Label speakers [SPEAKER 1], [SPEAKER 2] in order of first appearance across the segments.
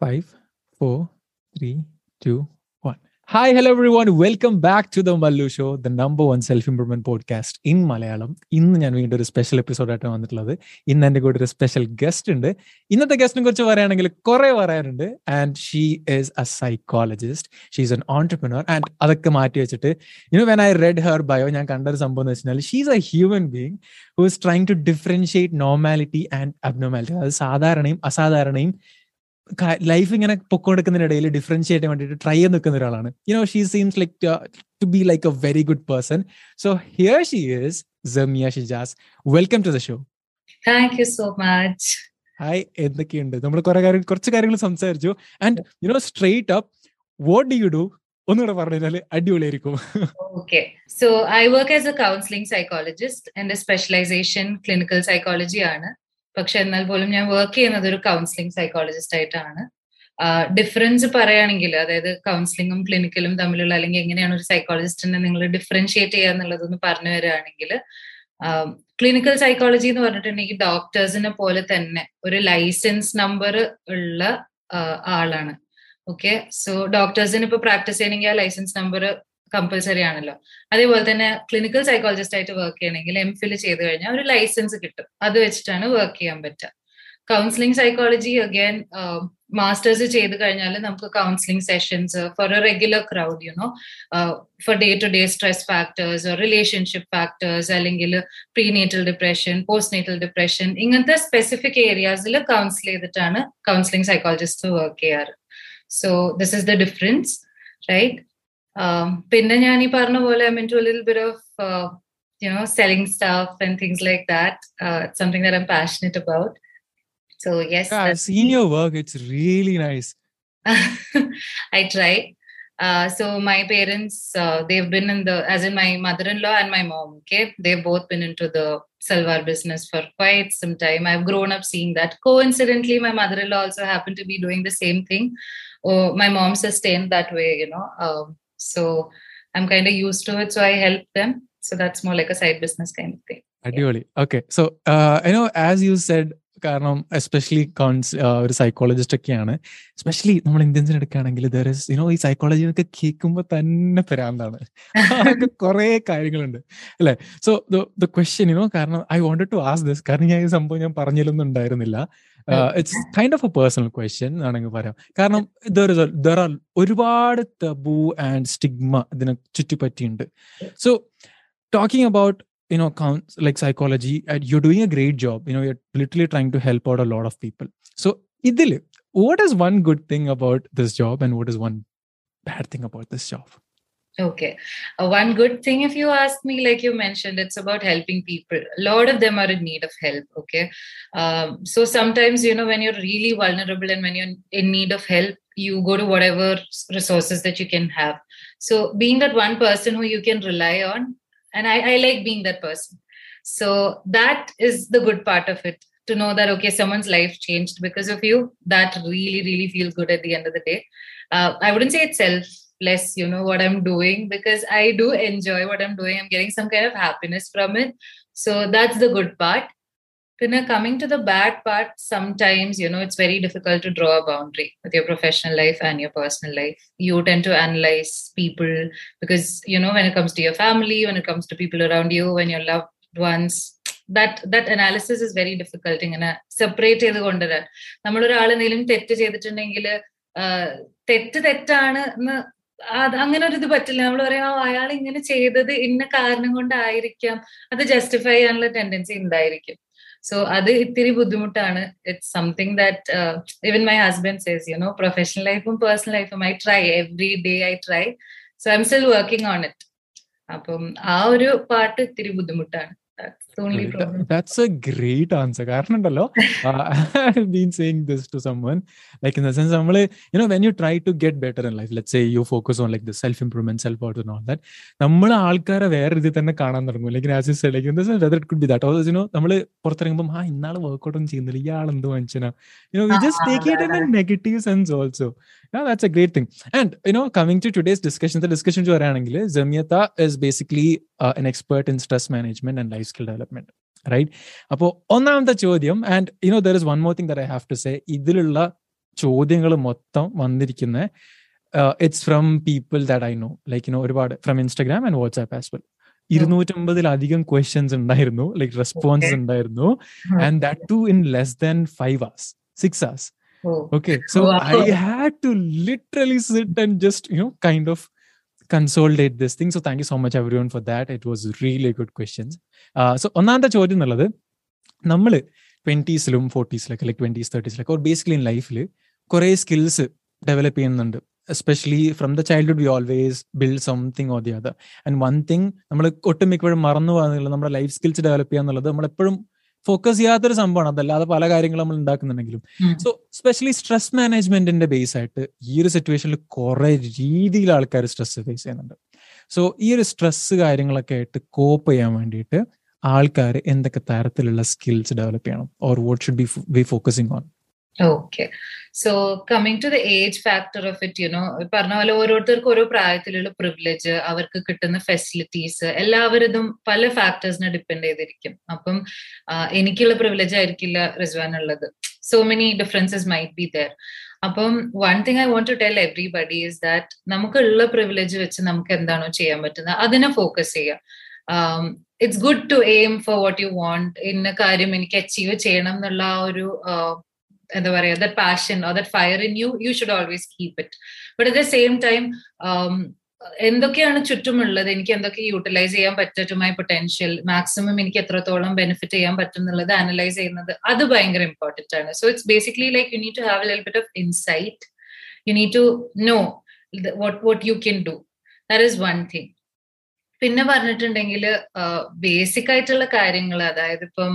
[SPEAKER 1] Five, four, three, two, one. Hi, hello everyone. Welcome back to the Mallu Show, the number one self improvement podcast in Malayalam ഇന്ന് ഞാൻ വീണ്ടും ഒരു special എപ്പിസോഡായിട്ടാണ് വന്നിട്ടുള്ളത്. ഇന്ന് എന്റെ കൂടെ ഒരു സ്പെഷ്യൽ ഗസ്റ്റ് ഉണ്ട്. ഇന്നത്തെ ഗസ്റ്റിനെ കുറിച്ച് പറയുകയാണെങ്കിൽ കുറെ പറയാറുണ്ട് and she is a psychologist she is an entrepreneur and അതൊക്കെ മാറ്റി വെച്ചിട്ട് you when I read her bio ഞാൻ കണ്ട ഒരു സംഭവം എന്ന് വെച്ചാൽ she's a human being who is trying to differentiate normality and abnormality അതായത് സാധാരണയും അസാധാരണയും ലൈഫ് ഇങ്ങനെ പൊക്കോടുക്കുന്നതിനിടയിൽ ഡിഫറൻഷിയേറ്റ് ചെയ്യാൻ വേണ്ടിയിട്ട് ട്രൈ ചെയ്ത് നിൽക്കുന്ന ഒരാളാണ്. You know she seems like to be like a very good person so here she is Jamia Shijas welcome to the show
[SPEAKER 2] thank you so much
[SPEAKER 1] hi എന്തൊക്കെയുണ്ട്? നമ്മൾ കുറെ കാര്യങ്ങൾ കുറച്ച് കാര്യങ്ങൾ സംസാരിച്ചു. And you know straight up what do you do ഒന്നുകൂടെ പറഞ്ഞു കഴിഞ്ഞാൽ അടിപൊളിയായിരിക്കും.
[SPEAKER 2] Okay so I work as a counselling psychologist എന്റെ സ്പെഷ്യലൈസേഷൻ ക്ലിനിക്കൽ സൈക്കോളജി ആണ്. പക്ഷെ എന്നാൽ പോലും ഞാൻ വർക്ക് ചെയ്യുന്നത് ഒരു കൗൺസിലിംഗ് സൈക്കോളജിസ്റ്റ് ആയിട്ടാണ്. ഡിഫറൻസ് പറയുകയാണെങ്കിൽ അതായത് കൗൺസിലിങ്ങും ക്ലിനിക്കലും തമ്മിലുള്ള അല്ലെങ്കിൽ എങ്ങനെയാണ് ഒരു സൈക്കോളജിസ്റ്റിനെ നിങ്ങൾ ഡിഫറൻഷിയേറ്റ് ചെയ്യുക എന്നുള്ളതൊന്ന് പറഞ്ഞു വരികയാണെങ്കിൽ ക്ലിനിക്കൽ സൈക്കോളജി എന്ന് പറഞ്ഞിട്ടുണ്ടെങ്കിൽ ഡോക്ടേഴ്സിനെ പോലെ തന്നെ ഒരു ലൈസൻസ് നമ്പർ ഉള്ള ആളാണ്. ഓക്കെ സോ ഡോക്ടേഴ്സിന് ഇപ്പൊ പ്രാക്ടീസ് ചെയ്യണമെങ്കിൽ ആ ലൈസൻസ് നമ്പർ കമ്പൽസറി ആണല്ലോ. അതേപോലെ തന്നെ ക്ലിനിക്കൽ സൈക്കോളജിസ്റ്റ് ആയിട്ട് വർക്ക് ചെയ്യണമെങ്കിൽ എം ഫിൽ ചെയ്ത് കഴിഞ്ഞാൽ ഒരു ലൈസൻസ് കിട്ടും. അത് വെച്ചിട്ടാണ് വർക്ക് ചെയ്യാൻ പറ്റുക. കൗൺസിലിംഗ് സൈക്കോളജി അഗൈൻ മാസ്റ്റേഴ്സ് ചെയ്ത് കഴിഞ്ഞാൽ നമുക്ക് counselling sessions for a regular crowd you know for day to day stress factors relationship factors അല്ലെങ്കിൽ prenatal depression post natal depression ഇങ്ങനത്തെ സ്പെസിഫിക് ഏരിയാസിൽ കൗൺസിൽ ചെയ്തിട്ടാണ് കൗൺസിലിംഗ് സൈക്കോളജിസ്റ്റ് വർക്ക് ചെയ്യാറ്. So this is the difference right പിന്നെ ഞാൻ ഈ പറഞ്ഞ പോലെ I mean to little bit of you know selling stuff and things like that uh, it's something that i'm passionate about so yes
[SPEAKER 1] yeah, i've seen your work it's really nice
[SPEAKER 2] i try uh, so my parents uh, they've been in the as in my mother-in-law and my mom okay they've both been into the salwar business for quite some time i've grown up seeing that coincidentally my mother-in-law also happened to be doing the same thing oh, my mom sustained that way you know um, so I'm kind of used to it. So I help them. So that's more like a side business kind of thing.
[SPEAKER 1] Ideally. Okay. So uh, I know, as you said, കാരണം especially കോൺസ് ഒരു psychologist ഒക്കെയാണ്. Especially നമ്മൾ ഇന്ത്യൻസിന് എടുക്കുകയാണെങ്കിൽ there is you know ഈ psychology ഒക്കെ കേൾക്കുമ്പോൾ തന്നെ പരാന്താണ് കുറെ കാര്യങ്ങളുണ്ട്. അല്ലെ? So the question you know കാരണം I wanted to ask this കാരണം ഞാൻ ഈ സംഭവം ഞാൻ പറഞ്ഞില്ലൊന്നും ഉണ്ടായിരുന്നില്ല. It's kind of a personal question ആണെങ്കിൽ പറയാം. കാരണം ദർ ഇസ് ദർ ആർ ഒരുപാട് തബു ആൻഡ് സ്റ്റിഗ്മ ഇതിനെ ചുറ്റിപ്പറ്റിയുണ്ട്. So talking about you know counts like psychology you're doing a great job. You know you're literally trying to help out a lot of people. So idil what is one good thing about this job and what is one bad thing about this job?
[SPEAKER 2] Okay. Uh, one good thing if you ask me like you mentioned it's about helping people. A lot of them are in need of help okay? Um, so sometimes you know when you're really vulnerable and when you're in need of help you go to whatever resources that you can have. So being that one person who you can rely on and I, I like being that person. So that is the good part of it to know that okay someone's life changed because of you. That really really feels good at the end of the day. Uh, i wouldn't say it's selfless you know what i'm doing because i do enjoy what i'm doing. I'm getting some kind of happiness from it. So that's the good part Pinna, coming to the bad part, sometimes, you know, it's very difficult to draw a boundary with your professional life and your personal life. You tend to analyze people because, you know, when it comes to your family, when it comes to people around you, when your loved ones, that that analysis is very difficult ഇങ്ങനെ separate ചെയ്ത് കൊണ്ടുവരാൻ നമ്മളൊരാൾ എന്തെങ്കിലും തെറ്റ് ചെയ്തിട്ടുണ്ടെങ്കിൽ തെറ്റ് തെറ്റാണ് എന്ന് അത് അങ്ങനെ ഒരു ഇത് പറ്റില്ല നമ്മൾ പറയാം അയാൾ ഇങ്ങനെ ചെയ്തത് ഇന്ന കാരണം കൊണ്ടായിരിക്കാം അത് ജസ്റ്റിഫൈ ചെയ്യാനുള്ള ടെൻഡൻസി ഉണ്ടായിരിക്കും സോ അത് ഇത്തിരി ബുദ്ധിമുട്ടാണ്. It's something that even my husband says you know professional ലൈഫും പേഴ്സണൽ ലൈഫും I try every day I try so I'm still working on it അപ്പം ആ ഒരു പാട്ട് ഇത്തിരി ബുദ്ധിമുട്ടാണ്.
[SPEAKER 1] That's a great answer. കാരണം ഉണ്ടല്ലോ I've been saying this to someone like in the sense നമ്മള് you know when you try to get better in life let's say you focus on like the self improvement self out and all that നമ്മൾ ആൾക്കാരെ വേറെ രീതിയിൽ തന്നെ കാണാൻ തുടങ്ങും like as you said like whether it could be that also you know നമ്മൾ പുറത്തിറങ്ങുമ്പോൾ ആ ഇന്നാള് വർക്ക്ഔട്ട് ഒന്നും ചെയ്യുന്നില്ല ഇയാൾ എന്ത് മനുഷ്യനാ you know we just take it in a negative sense also that's a great thing and you know coming to today's discussion discussion പറയുകയാണെങ്കിൽ Jamiyath is basically an expert in stress management and life skill development right അപ്പോൾ ഒന്നാമത്തെ ചോദ്യം and you know there is one more thing there I have to say ഇതിലുള്ള ചോദ്യങ്ങൾ മൊത്തം വന്നിരിക്കുന്ന it's from people that I know like you know ഒരുപാട് from Instagram and WhatsApp as well ഇരുന്നൂറ്റമ്പതിലധികം questions ഉണ്ടായിരുന്നു like response ഉണ്ടായിരുന്നു and that too in less than five hours six hours okay so
[SPEAKER 2] Wow.
[SPEAKER 1] i had to literally sit and just you know kind of this thing so thank you so much much one for that it was really good questions. So ഒന്നാമത്തെ ചോദ്യം എന്നുള്ളത് നമ്മൾ ട്വന്റീസിലും ഫോർട്ടീസിലൊക്കെ like twenties തേർട്ടീസിലൊക്കെ ഒരു basically in ലൈഫിൽ കുറേ skills develop ചെയ്യുന്നുണ്ട്. Especially from the childhood we always build something or the other and one thing നമ്മൾ ഒട്ടുമിക്കപ്പോഴും മറന്നു പോകുന്നില്ല നമ്മുടെ ലൈഫ് സ്കിൽസ് ഡെവലപ്പ് ചെയ്യുക എപ്പോഴും ഫോക്കസ് ചെയ്യാത്തൊരു സംഭവമാണ്. അതല്ലാതെ പല കാര്യങ്ങളും നമ്മൾ ഉണ്ടാക്കുന്നുണ്ടെങ്കിലും. സോ സ്പെഷ്യലി സ്ട്രെസ് മാനേജ്മെന്റിന്റെ ബേസ് ആയിട്ട് ഈ ഒരു സിറ്റുവേഷനിൽ കുറെ രീതിയിൽ ആൾക്കാർ സ്ട്രെസ് ഫേസ് ചെയ്യുന്നുണ്ട്. സോ ഈ ഒരു സ്ട്രെസ് കാര്യങ്ങളൊക്കെ ആയിട്ട് കോപ്പ് ചെയ്യാൻ വേണ്ടിയിട്ട് ആൾക്കാർ എന്തൊക്കെ തരത്തിലുള്ള സ്കിൽസ് ഡെവലപ്പ് ചെയ്യണം? Or what should be be focusing on
[SPEAKER 2] okay so coming to the age factor of it you know പറഞ്ഞ പോലെ ഓരോരുത്തർക്കും ഓരോ പ്രായത്തിലുള്ള പ്രിവിലേജ് അവർക്ക് കിട്ടുന്ന ഫെസിലിറ്റീസ് എല്ലാവരും പല ഫാക്ടേഴ്സിനെ ഡിപ്പെൻഡ് ചെയ്തിരിക്കും. അപ്പം എനിക്കുള്ള പ്രിവിലേജ് ആയിരിക്കില്ല റിസ്വാൻ ഉള്ളത്. So many differences might be there അപ്പം one thing I want to tell everybody is that നമുക്കുള്ള പ്രിവിലേജ് വെച്ച് നമുക്ക് എന്താണോ ചെയ്യാൻ പറ്റുന്നത് അതിനെ ഫോക്കസ് ചെയ്യുക. It's good to aim for what you want ഇന്ന കാര്യം എനിക്ക് അച്ചീവ് ചെയ്യണം എന്നുള്ള ആ ഒരു എന്താ പറയാ that passion or that fire in you you should always keep it but at the same time എന്തൊക്കെയാണ് ചുറ്റുമുള്ളത്? എനിക്ക് എന്തൊക്കെ യൂട്ടിലൈസ് ചെയ്യാൻ പറ്റും പൊട്ടൻഷ്യൽ മാക്സിമം എനിക്ക് എത്രത്തോളം ബെനിഫിറ്റ് ചെയ്യാൻ പറ്റും എന്നുള്ളത് അനലൈസ് ചെയ്യുന്നത് അത് ഭയങ്കര ഇമ്പോർട്ടന്റ് ആണ്. So it's basically like you need to have a bit of insight you need to know what what you can do that is one thing പിന്നെ പറഞ്ഞിട്ടുണ്ടെങ്കിൽ ബേസിക് ആയിട്ടുള്ള കാര്യങ്ങൾ അതായത് ഇപ്പം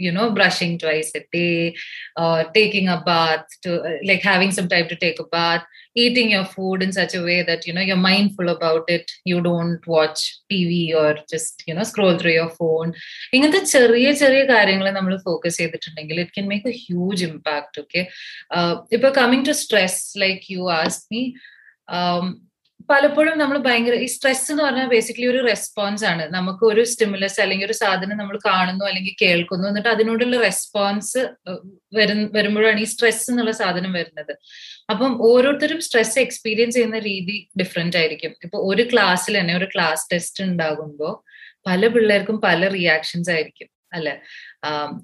[SPEAKER 2] you know brushing twice a day uh, taking a bath to uh, like having some time to take a bath eating your food in such a way that you know you're mindful about it you don't watch tv or just you know scroll through your phone ഇങ്ങനത്തെ ചെറിയ ചെറിയ കാര്യങ്ങൾ നമ്മൾ focus ചെയ്തിട്ടുണ്ടെങ്കിൽ it can make a huge impact okay ഇപ്പൊ coming to stress like you as me പലപ്പോഴും നമ്മൾ ഭയങ്കര ഈ സ്ട്രെസ് എന്ന് പറഞ്ഞാൽ ബേസിക്കലി ഒരു റെസ്പോൺസ് ആണ്. നമുക്ക് ഒരു സ്റ്റിമുലസ് അല്ലെങ്കിൽ ഒരു സാധനം നമ്മൾ കാണുന്നു അല്ലെങ്കിൽ കേൾക്കുന്നു എന്നിട്ട് അതിനോടുള്ള റെസ്പോൺസ് വരുമ്പോഴാണ് ഈ സ്ട്രെസ് എന്നുള്ള സാധനം വരുന്നത്. അപ്പം ഓരോരുത്തരും സ്ട്രെസ് എക്സ്പീരിയൻസ് ചെയ്യുന്ന രീതി ഡിഫറെന്റ് ആയിരിക്കും. ഇപ്പൊ ഒരു ക്ലാസ്സിൽ തന്നെ ഒരു ക്ലാസ് ടെസ്റ്റ് ഉണ്ടാകുമ്പോൾ പല പിള്ളേർക്കും പല റിയാക്ഷൻസ് ആയിരിക്കും അല്ലെ?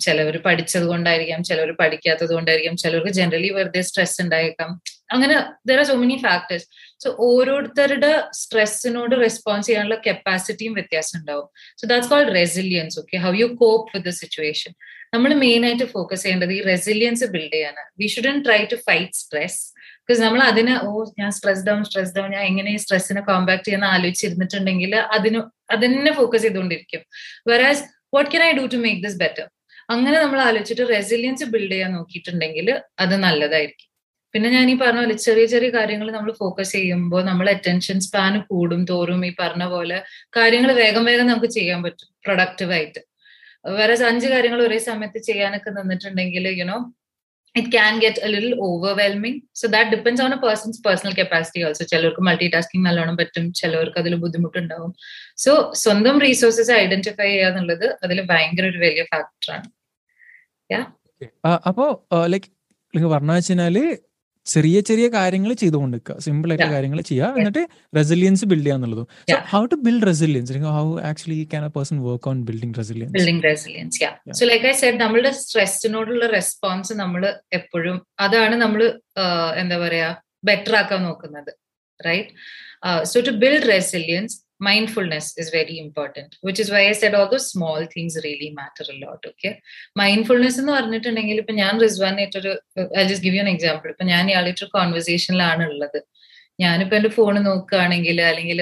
[SPEAKER 2] ചിലവർ പഠിച്ചത് കൊണ്ടായിരിക്കാം ചിലവർ പഠിക്കാത്തത് കൊണ്ടായിരിക്കാം ചിലവർക്ക് ജനറലി വെറുതെ സ്ട്രെസ് ഉണ്ടായേക്കാം. അങ്ങനെ there are so many factors so ഓരോരുത്തരുടെ സ്ട്രെസ്സിനോട് റെസ്പോൺസ് ചെയ്യാനുള്ള കപ്പാസിറ്റിയും വ്യത്യാസം ഉണ്ടാവും. So that's called resilience okay how you cope with the situation നമ്മൾ മെയിൻ ആയിട്ട് ഫോക്കസ് ചെയ്യേണ്ടത് ഈ റെസിലിയൻസ് ബിൽഡ് ചെയ്യാനാണ് we shouldn't try to fight stress because നമ്മൾ അതിന് ഓ ഞാൻ സ്ട്രെസ് ഡൗൺ സ്ട്രെസ് ഡൗൺ ഞാൻ എങ്ങനെ ഈ സ്ട്രെസ്സിനെ കോമ്പാക്ട് ചെയ്യുന്ന ആലോചിച്ചിരുന്നിട്ടുണ്ടെങ്കിൽ അതിന് അതിനെ ഫോക്കസ് ചെയ്തുകൊണ്ടിരിക്കും. Whereas what can I do to make this better അങ്ങനെ നമ്മൾ ആലോചിച്ചിട്ട് റെസിലിയൻസ് ബിൽഡ് ചെയ്യാൻ നോക്കിയിട്ടുണ്ടെങ്കിൽ അത് നല്ലതായിരിക്കും. പിന്നെ ഞാൻ ഈ പറഞ്ഞ പോലെ ചെറിയ ചെറിയ കാര്യങ്ങൾ നമ്മൾ ഫോക്കസ് ചെയ്യുമ്പോൾ നമ്മൾ അറ്റൻഷൻ സ്പാൻ കൂടും തോറും ഈ പറഞ്ഞ പോലെ കാര്യങ്ങൾ വേഗം വേഗം നമുക്ക് ചെയ്യാൻ പറ്റും പ്രൊഡക്റ്റീവായിട്ട് വേറെ അഞ്ച് കാര്യങ്ങൾ ഒരേ സമയത്ത് ചെയ്യാനൊക്കെ നിന്നിട്ടുണ്ടെങ്കിൽ you know it can get a little overwhelming so that depends on a person's personal capacity also ചിലർക്ക് മൾട്ടി ടാസ്കിങ് നല്ലോണം പറ്റും ചിലവർക്ക് അതിൽ ബുദ്ധിമുട്ടുണ്ടാവും. സോ സ്വന്തം റീസോഴ്സസ് ഐഡന്റിഫൈ ചെയ്യുക എന്നുള്ളത് അതിൽ ഭയങ്കര ഒരു വലിയ ഫാക്ടറാണ്
[SPEAKER 1] അപ്പോ ലൈക് പറഞ്ഞു വെച്ചാൽ ചെറിയ ചെറിയ കാര്യങ്ങൾ ചെയ്തുകൊണ്ടിരിക്കുക. സിമ്പിൾ ആയിട്ട് കാര്യങ്ങൾ ചെയ്യുക. എന്നിട്ട് റെസിലിയൻസ് ബിൽഡ് ചെയ്യുക എന്നുള്ളതും. How to build resilience how actually can a person work on building
[SPEAKER 2] resilience building resilience yeah so like I said നമ്മളുടെ സ്ട്രെസ്സിനോടുള്ള റെസ്പോൺസ് നമ്മൾ എപ്പോഴും അതാണ് നമ്മൾ എന്താ പറയാ ബെറ്റർ ആക്കാൻ നോക്കുന്നത് right so to build resilience mindfulness is very important which is why i said all those small things really matter a lot okay? Mindfulness എന്ന് പറഞ്ഞിട്ടുണ്ടെങ്കിൽ ഇപ്പൊ ഞാൻ റിസ്വാനായിട്ട് ഒരു I just give you an example ഇപ്പൊ ഞാൻ ഇയാളായിട്ടൊരു കോൺവെർസേഷനിലാണ് ഉള്ളത്. ഞാനിപ്പോ എന്റെ ഫോൺ നോക്കുകയാണെങ്കിൽ അല്ലെങ്കിൽ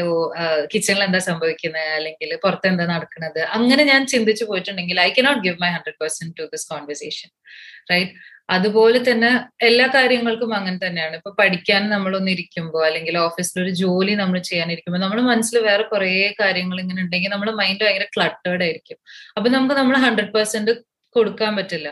[SPEAKER 2] കിച്ചണിൽ എന്താ സംഭവിക്കുന്നത് അല്ലെങ്കിൽ പുറത്ത് എന്താ നടക്കുന്നത് അങ്ങനെ ഞാൻ ചിന്തിച്ചു പോയിട്ടുണ്ടെങ്കിൽ I cannot give my hundred percent to this conversation right അതുപോലെ തന്നെ എല്ലാ കാര്യങ്ങൾക്കും അങ്ങനെ തന്നെയാണ്. ഇപ്പൊ പഠിക്കാൻ നമ്മളൊന്ന് ഇരിക്കുമ്പോൾ അല്ലെങ്കിൽ ഓഫീസിൽ ഒരു ജോലി നമ്മൾ ചെയ്യാനിരിക്കുമ്പോൾ നമ്മുടെ മനസ്സിൽ വേറെ കുറെ കാര്യങ്ങൾ ഇങ്ങനെ ഉണ്ടെങ്കിൽ നമ്മുടെ മൈൻഡ് ഭയങ്കര ക്ലട്ടേർഡ് ആയിരിക്കും. അപ്പൊ നമുക്ക് നമ്മൾ ഹൺഡ്രഡ് പെർസെന്റ് കൊടുക്കാൻ പറ്റില്ല.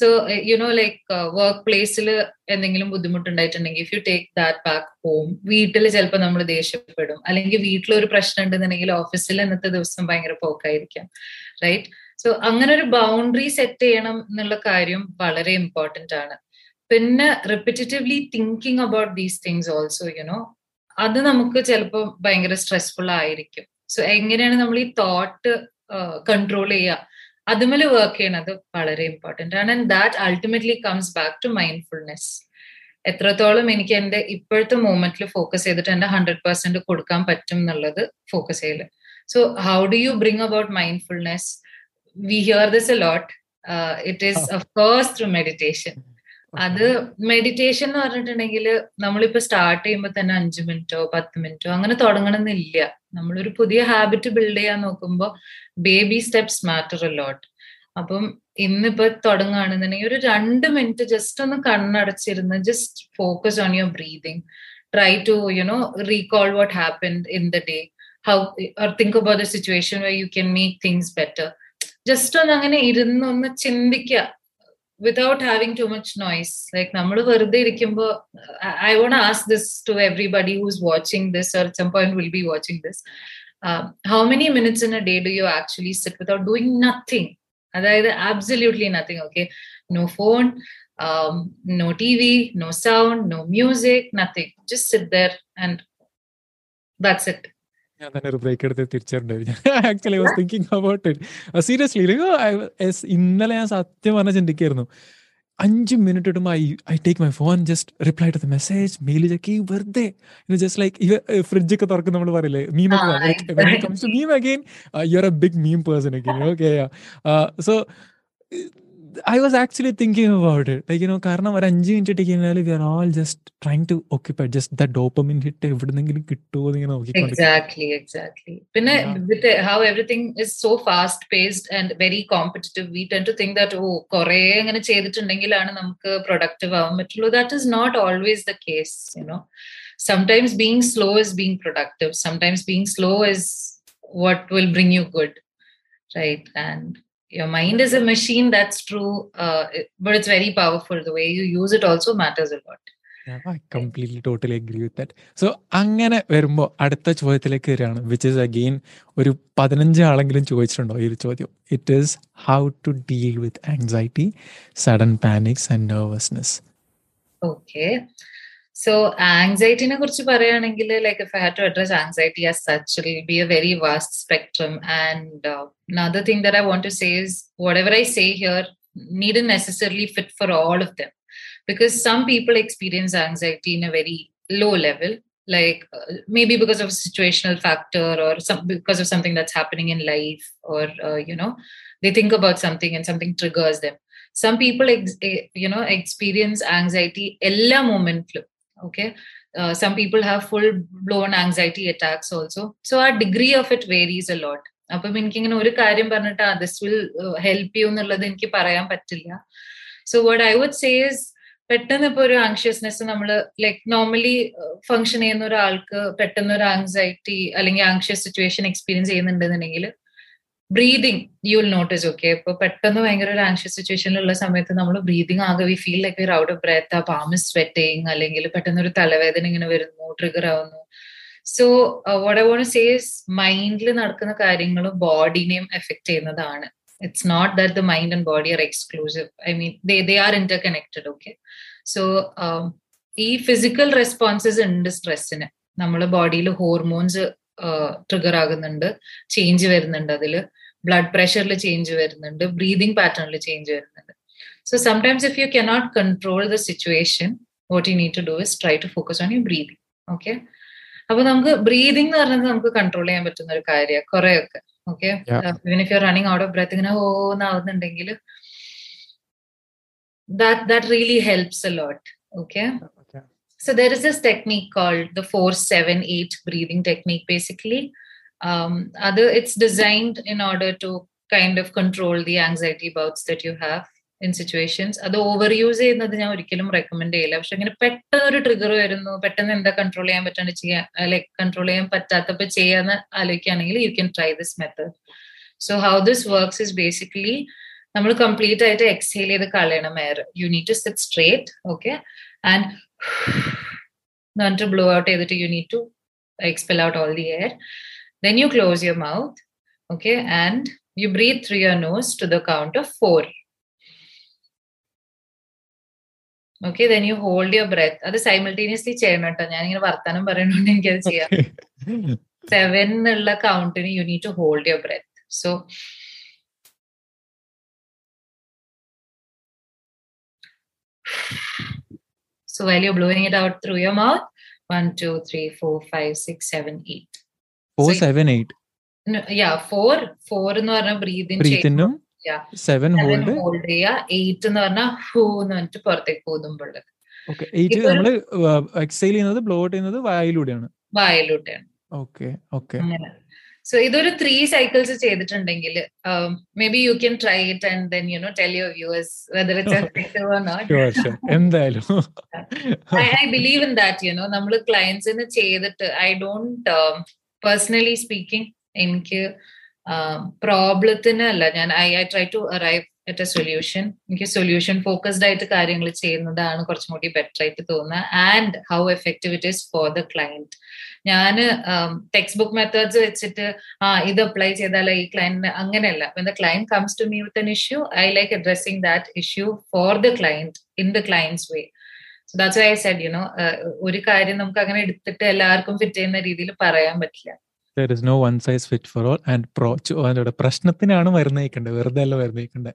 [SPEAKER 2] So you know like work പ്ലേസിൽ എന്തെങ്കിലും ബുദ്ധിമുട്ടുണ്ടായിട്ടുണ്ടെങ്കിൽ if you take that back home വീട്ടിൽ ചിലപ്പോൾ നമ്മൾ ദേഷ്യപ്പെടും. അല്ലെങ്കിൽ വീട്ടിൽ ഒരു പ്രശ്നം ഉണ്ടെന്നുണ്ടെങ്കിൽ ഓഫീസിൽ ഇന്നത്തെ ദിവസം ഭയങ്കര പോക്കായിരിക്കാം. റൈറ്റ് സോ അങ്ങനെ ഒരു ബൗണ്ടറി സെറ്റ് ചെയ്യണം എന്നുള്ള കാര്യം വളരെ ഇമ്പോർട്ടന്റ് ആണ്. പിന്നെ repetitively thinking about these things also you know അത് നമുക്ക് ചിലപ്പോൾ ഭയങ്കര സ്ട്രെസ്ഫുൾ ആയിരിക്കും. സോ എങ്ങനെയാണ് നമ്മൾ ഈ തോട്ട് കൺട്രോൾ ചെയ്യുക? അതുമേൽ വർക്ക് ചെയ്യണത് വളരെ ഇമ്പോർട്ടന്റ് ആണ്. And that ultimately comes back to mindfulness എത്രത്തോളം എനിക്ക് എന്റെ ഇപ്പോഴത്തെ മൂമെന്റിൽ ഫോക്കസ് ചെയ്തിട്ട് എന്റെ ഹൺഡ്രഡ് പെർസെന്റ് കൊടുക്കാൻ പറ്റും എന്നുള്ളത് ഫോക്കസ് ചെയ്യൽ. So how do you bring about mindfulness we hear this a lot it is of course through meditation അത് മെഡിറ്റേഷൻ എന്ന് പറഞ്ഞിട്ടുണ്ടെങ്കിൽ നമ്മളിപ്പോ സ്റ്റാർട്ട് ചെയ്യുമ്പോൾ തന്നെ അഞ്ചു മിനിറ്റോ പത്ത് മിനിറ്റോ അങ്ങനെ തുടങ്ങണമെന്നില്ല നമ്മളൊരു പുതിയ ഹാബിറ്റ് ബിൽഡ് ചെയ്യാൻ നോക്കുമ്പോൾ ബേബി സ്റ്റെപ്സ് മാറ്റർ ലോട്ട് അപ്പം ഇന്നിപ്പോ തുടങ്ങുകയാണെന്നുണ്ടെങ്കിൽ ഒരു രണ്ട് മിനിറ്റ് ജസ്റ്റ് ഒന്ന് കണ്ണടച്ചിരുന്ന് just focus on your breathing try to you know recall what happen in the day how or think about the situation why you can make things better just ഒന്ന് അങ്ങനെ ഇരുന്ന് ഒന്ന് ചിന്തിക്കുക without having too much noise like നമ്മൾ വെറുതെ ഇരിക്കുമ്പോൾ I want ask this to everybody who's watching this or some point will be watching this how many minutes in a day do you actually sit without doing nothing അതായത് absolutely nothing okay no phone no T V no sound no music nothing just sit there and that's it
[SPEAKER 1] ഞാൻ തന്നെ ഒരു break എടുത്ത് തിരിച്ചിട്ടുണ്ടായിരുന്നു actually was thinking about it seriously ഇന്നലെ ഞാൻ സത്യം പറഞ്ഞ ചിന്തിക്കായിരുന്നു. അഞ്ച് മിനിറ്റ് ഇടുമ്പോൾ I I take my phone just reply to the message mail check ചെയ്യും വെറുതെ ജസ്റ്റ് ലൈക്ക് ഫ്രിഡ്ജ് ഒക്കെ തുറക്കും നമ്മൾ പറയില്ലേ? Meme comes to meme again you are a big meme person again okay so I was actually thinking about it like you know കാരണം ഒരു അഞ്ച് minute ഇട്ട് കഴിഞ്ഞാൽ we are all just trying to occupy just the dopamine hit എവിടെന്നെങ്കിലും കിട്ടുമോ ഇങ്ങനെ
[SPEAKER 2] exactly exactly പിന്നെ with how everything is so fast paced and very competitive we tend to think that oh കുറെ അങ്ങനെ ചെയ്തിട്ടുണ്ടെങ്കിലാണ് നമുക്ക് പ്രൊഡക്റ്റീവ് ആവാൻ പറ്റുള്ളൂ. That is not always the case you know sometimes being slow is being productive sometimes being slow is what will bring you good right? And your mind is a machine that's true uh, but it's very powerful the way you use it also matters a lot
[SPEAKER 1] I completely totally agree with that so അങ്ങനെ വരുമ്പോൾ അടുത്ത ചോദ്യത്തിലേക്ക് വരികയാണ് which is again ഒരു പതിനഞ്ച് ആളെങ്കിലും ചോദിച്ചിട്ടുണ്ടോ ഈ ഒരു ചോദ്യം it is how to deal with anxiety sudden panics and nervousness
[SPEAKER 2] okay so ആങ്സൈറ്റിനെ കുറിച്ച് പറയുകയാണെങ്കിൽ like if I have to address anxiety as such it be a very vast spectrum and another thing that I want to say is whatever I say here needn't necessarily fit for all of them because some people experience anxiety in a very low level like uh, maybe because of a situational factor or some because of something that's happening in life or uh, you know they think about something and something triggers them some people ex- you know experience anxiety ella moment okay? Uh, some people have full blown anxiety attacks also. So our degree of it varies a lot. അപ്പം എനിക്കിങ്ങനെ ഒരു കാര്യം പറഞ്ഞിട്ട് this will help you എന്നുള്ളത് എനിക്ക് പറയാൻ പറ്റില്ല so what I would says പെട്ടെന്ന് ഇപ്പൊ ഒരു ആങ്ഷ്യസ്നെസ് നമ്മൾ ലൈക്ക് നോർമലി ഫങ്ഷൻ ചെയ്യുന്ന ഒരാൾക്ക് പെട്ടെന്ന് ഒരു ആങ്സൈറ്റി അല്ലെങ്കിൽ anxious situation experience ചെയ്യുന്നുണ്ടെന്നുണ്ടെങ്കിൽ breathing you will notice okay ഇപ്പൊ പെട്ടെന്ന് ഭയങ്കര ഒരു ആങ്ഷ്യസ് സിറ്റുവേഷനിലുള്ള സമയത്ത് നമ്മൾ ബ്രീതിങ് ആകെ വി ഫീൽ ലൈക്ക് ഒരു ഔട്ട് ഓഫ് ബ്രെത്ത് ആ പാമ് സ്വെറ്റിങ് അല്ലെങ്കിൽ പെട്ടെന്ന് ഒരു തലവേദന ഇങ്ങനെ വരുന്നു ട്രിഗർ ആവുന്നു. So what I want says മൈൻഡിൽ നടക്കുന്ന കാര്യങ്ങൾ ബോഡിനെയും എഫക്ട് ചെയ്യുന്നതാണ്. It's not that the mind and body are exclusive I mean they they are interconnected okay so ഈ ഫിസിക്കൽ റെസ്പോൺസസ് ഉണ്ട് സ്ട്രെസ്സിന് നമ്മളെ ബോഡിയിൽ ഹോർമോൺസ് ട്രിഗർ ആകുന്നുണ്ട്. ചേഞ്ച് വരുന്നുണ്ട് അതിൽ ബ്ലഡ് പ്രഷറിൽ ചേഞ്ച് വരുന്നുണ്ട്. ബ്രീതിങ് പാറ്റേണിൽ ചേഞ്ച് വരുന്നുണ്ട്. So sometimes if you cannot control the situation what you need to do is try to focus on you breathing okay അപ്പൊ നമുക്ക് ബ്രീതിങ് എന്ന് പറയുന്നത് നമുക്ക് കൺട്രോൾ ചെയ്യാൻ പറ്റുന്ന ഒരു കാര്യമാണ് കുറെയൊക്കെ. Okay even if you running out of breath ഇങ്ങനെ ഓന്നാവുന്നുണ്ടെങ്കിൽ that that really helps a lot. Okay
[SPEAKER 1] Okay.
[SPEAKER 2] So there is this technique called the 478 breathing technique basically. Um other it's designed in order to kind of control the anxiety bouts that you have in situations അത് over use ചെയ്യുന്നത് ഞാൻ ഒരിക്കലും recommend ചെയ്യില്ല. പക്ഷെ ഇങ്ങനെ പെട്ടെന്ന് ഒരു trigger വരുന്നു പെട്ടെന്ന് എന്താ കൺട്രോൾ ചെയ്യാൻ പറ്റാണ്ട് ചെയ്യാൻ ലൈക്ക് കൺട്രോൾ ചെയ്യാൻ പറ്റാത്തപ്പോൾ ചെയ്യാന്ന് ആലോചിക്കുകയാണെങ്കിൽ you can try this method so how this works is basically നമ്മൾ കംപ്ലീറ്റ് ആയിട്ട് എക്സേൽ ചെയ്ത് കളയണം air you need to sit straight okay and എന്നിട്ട് blow out ചെയ്തിട്ട് you need to expel out all the air. Then you close your mouth, okay, and you breathe through your nose to the count of four. Okay then you hold your breath അത് simultaneously ചെയ്യണം കേട്ടോ ഞാൻ ഇങ്ങനെ വർത്താനം എനിക്ക് എനിക്കത് ചെയ്യാം seven എന്നുള്ള കൗണ്ടിന് you need to hold your breath so So while you're blowing it out through your mouth, one, two, three, four, five, six, seven, eight.
[SPEAKER 1] Four
[SPEAKER 2] So-
[SPEAKER 1] seven eight
[SPEAKER 2] No, yeah, four. Four എന്ന് പറഞ്ഞാൽ breathe in
[SPEAKER 1] ബ്രീത്തിനും
[SPEAKER 2] Yeah.
[SPEAKER 1] Seven hold
[SPEAKER 2] hold ചെയ്യുക. Eight എന്ന് പറഞ്ഞാൽ ഹൂ എന്ന് പറഞ്ഞിട്ട് പുറത്തേക്ക് പോകുമ്പോഴത്
[SPEAKER 1] ഓക്കെ എയ്റ്റ്
[SPEAKER 2] ഇപ്പൊ
[SPEAKER 1] എക്സൈൽ ചെയ്യുന്നത് ബ്ലോ ഔട്ട് ചെയ്യുന്നത് വായിലൂടെയാണ്.
[SPEAKER 2] വായിലൂടെയാണ്.
[SPEAKER 1] ഓക്കെ ഓക്കെ
[SPEAKER 2] സോ ഇതൊരു ത്രീ സൈക്കിൾസ് ചെയ്തിട്ടുണ്ടെങ്കിൽ maybe you can try it and then you know tell your viewers
[SPEAKER 1] whether it's എന്തായാലും.
[SPEAKER 2] I, I believe in that, you know, നമ്മൾ ക്ലയൻസിന് ചെയ്തിട്ട് ഐ ഡോണ്ട് പേഴ്സണലി സ്പീക്കിംഗ് എനിക്ക് പ്രോബ്ലത്തിന് അല്ല. ഞാൻ I I try to arrive at a solution എനിക്ക് solution focused ആയിട്ട് കാര്യങ്ങൾ ചെയ്യുന്നതാണ് കുറച്ചും കൂടി ബെറ്റർ ആയിട്ട് തോന്നുന്നത് and how effective it is for the client ഞാൻ ടെക്സ്റ്റ് ബുക്ക് മെത്തേഡ്സ് വെച്ചിട്ട് ആ ഇത് അപ്ലൈ ചെയ്താൽ ഈ ക്ലയന്റിന് അങ്ങനെയല്ല. When the client comes to me with an issue I like addressing that issue for the client in the client's way that's I said you know ഒരു കാര്യം നമുക്ക് അങ്ങനെ എടുത്തിട്ട് എല്ലാവർക്കും ഫിറ്റ് ചെയ്യുന്ന രീതിയിൽ പറയാൻ പറ്റില്ല.
[SPEAKER 1] There is no one size fit for all and pro അതിന്റെ പ്രശ്നത്തിനാണ് മരുന്നേക്കണ്ടത് വെറുതെ അല്ല മരുന്ന്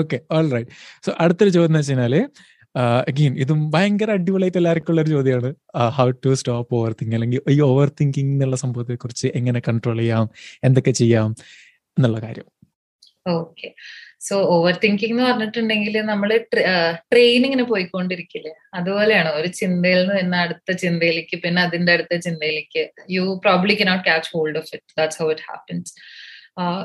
[SPEAKER 1] ഓക്കെ ഓൾ റൈറ്റ് സോ അടുത്തൊരു ചോദ്യം എന്ന് വെച്ചാൽ അഗെയിൻ ഇതും ഭയങ്കര അടിപൊളിയായിട്ട് എല്ലാവർക്കും ഉള്ള ഒരു ചോദ്യമാണ് how to stop over think അല്ലെങ്കിൽ ഈ ഓവർ തിങ്കിങ് എന്നുള്ള സംഭവത്തെ കുറിച്ച് എങ്ങനെ കൺട്രോൾ ചെയ്യാം എന്തൊക്കെ ചെയ്യാം എന്നുള്ള കാര്യം.
[SPEAKER 2] ഓക്കെ സോ ഓവർ തിങ്കിങ് എന്ന് പറഞ്ഞിട്ടുണ്ടെങ്കിൽ നമ്മൾ ട്രെയിനിങ്ങിന് പോയിക്കൊണ്ടിരിക്കില്ലേ? അതുപോലെയാണ്? ഒരു ചിന്തയിൽ നിന്ന് പിന്നെ അടുത്ത ചിന്തയിലേക്ക് പിന്നെ അതിന്റെ അടുത്ത ചിന്തയിലേക്ക് you probably cannot catch hold of it that's how it happens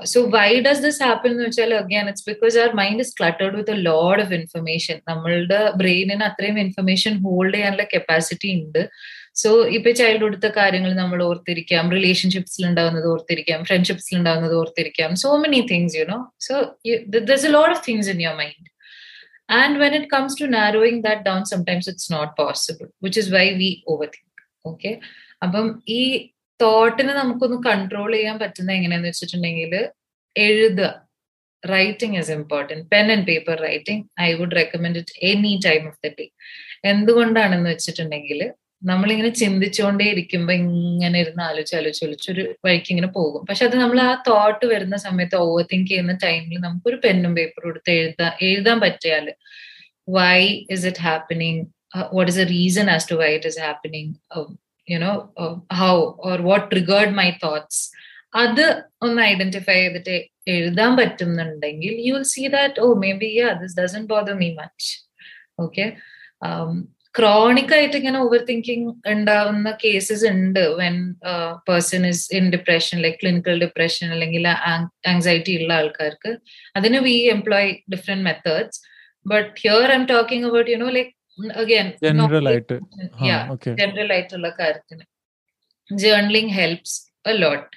[SPEAKER 2] so why does this happen എന്ന് വെച്ചാൽ again it's because our mind is cluttered with a load of information നമ്മളുടെ ബ്രെയിനിന് അത്രയും ഇൻഫർമേഷൻ ഹോൾഡ് ചെയ്യാനുള്ള കപ്പാസിറ്റി ഉണ്ട്. So ഇപ്പൊ ചൈൽഡ്ഹുഡത്തെ കാര്യങ്ങൾ നമ്മൾ ഓർത്തിരിക്കാം. റിലേഷൻഷിപ്സിൽ ഉണ്ടാവുന്നത് ഓർത്തിരിക്കാം. ഫ്രണ്ട്ഷിപ്സിൽ ഉണ്ടാവുന്നത് ഓർത്തിരിക്കാം so many things you know so thus a load of things in your mind and when it comes to narrowing that down some it's not possible which is why we over think okay അപ്പം ഈ തോട്ടിനെ നമുക്കൊന്ന് control ചെയ്യാൻ പറ്റുന്ന എങ്ങനെയാന്ന് വെച്ചിട്ടുണ്ടെങ്കിൽ എഴുതുക. Writing is important pen and paper writing I would recommend it any time of the day എന്തുകൊണ്ടാണെന്ന് വെച്ചിട്ടുണ്ടെങ്കിൽ നമ്മളിങ്ങനെ ചിന്തിച്ചുകൊണ്ടേ ഇരിക്കുമ്പോൾ ഇങ്ങനെ ഇരുന്ന് ആലോചിച്ച് ആലോചിച്ച് ആലോചിച്ച് ഒരു വഴിക്ക് ഇങ്ങനെ പോകും. പക്ഷെ അത് നമ്മൾ ആ തോട്ട് വരുന്ന സമയത്ത് ഓവർ തിങ്ക് ചെയ്യുന്ന ടൈമിൽ നമുക്കൊരു പെന്നും പേപ്പറും എടുത്ത് എഴുതാൻ എഴുതാൻ പറ്റിയാൽ why is it happening what is a reason as to why it is happening you know how or what triggered my thoughts അത് ഒന്ന് ഐഡന്റിഫൈ ചെയ്തിട്ട് എഴുതാൻ പറ്റുന്നുണ്ടെങ്കിൽ you will see that oh maybe this doesn't bother me much okay chronic ആയിട്ട് ഇങ്ങനെ over thinking ഉണ്ടാവുന്ന cases ഉണ്ട് when person is in depression like clinical depression അല്ലെങ്കിൽ ആങ്സൈറ്റി ഉള്ള ആൾക്കാർക്ക്. അതിന് we employ different methods but here I'm talking about you know like again
[SPEAKER 1] general ആയിട്ട് okay
[SPEAKER 2] general ആയിട്ടുള്ള കാര്യത്തിന് journaling helps a lot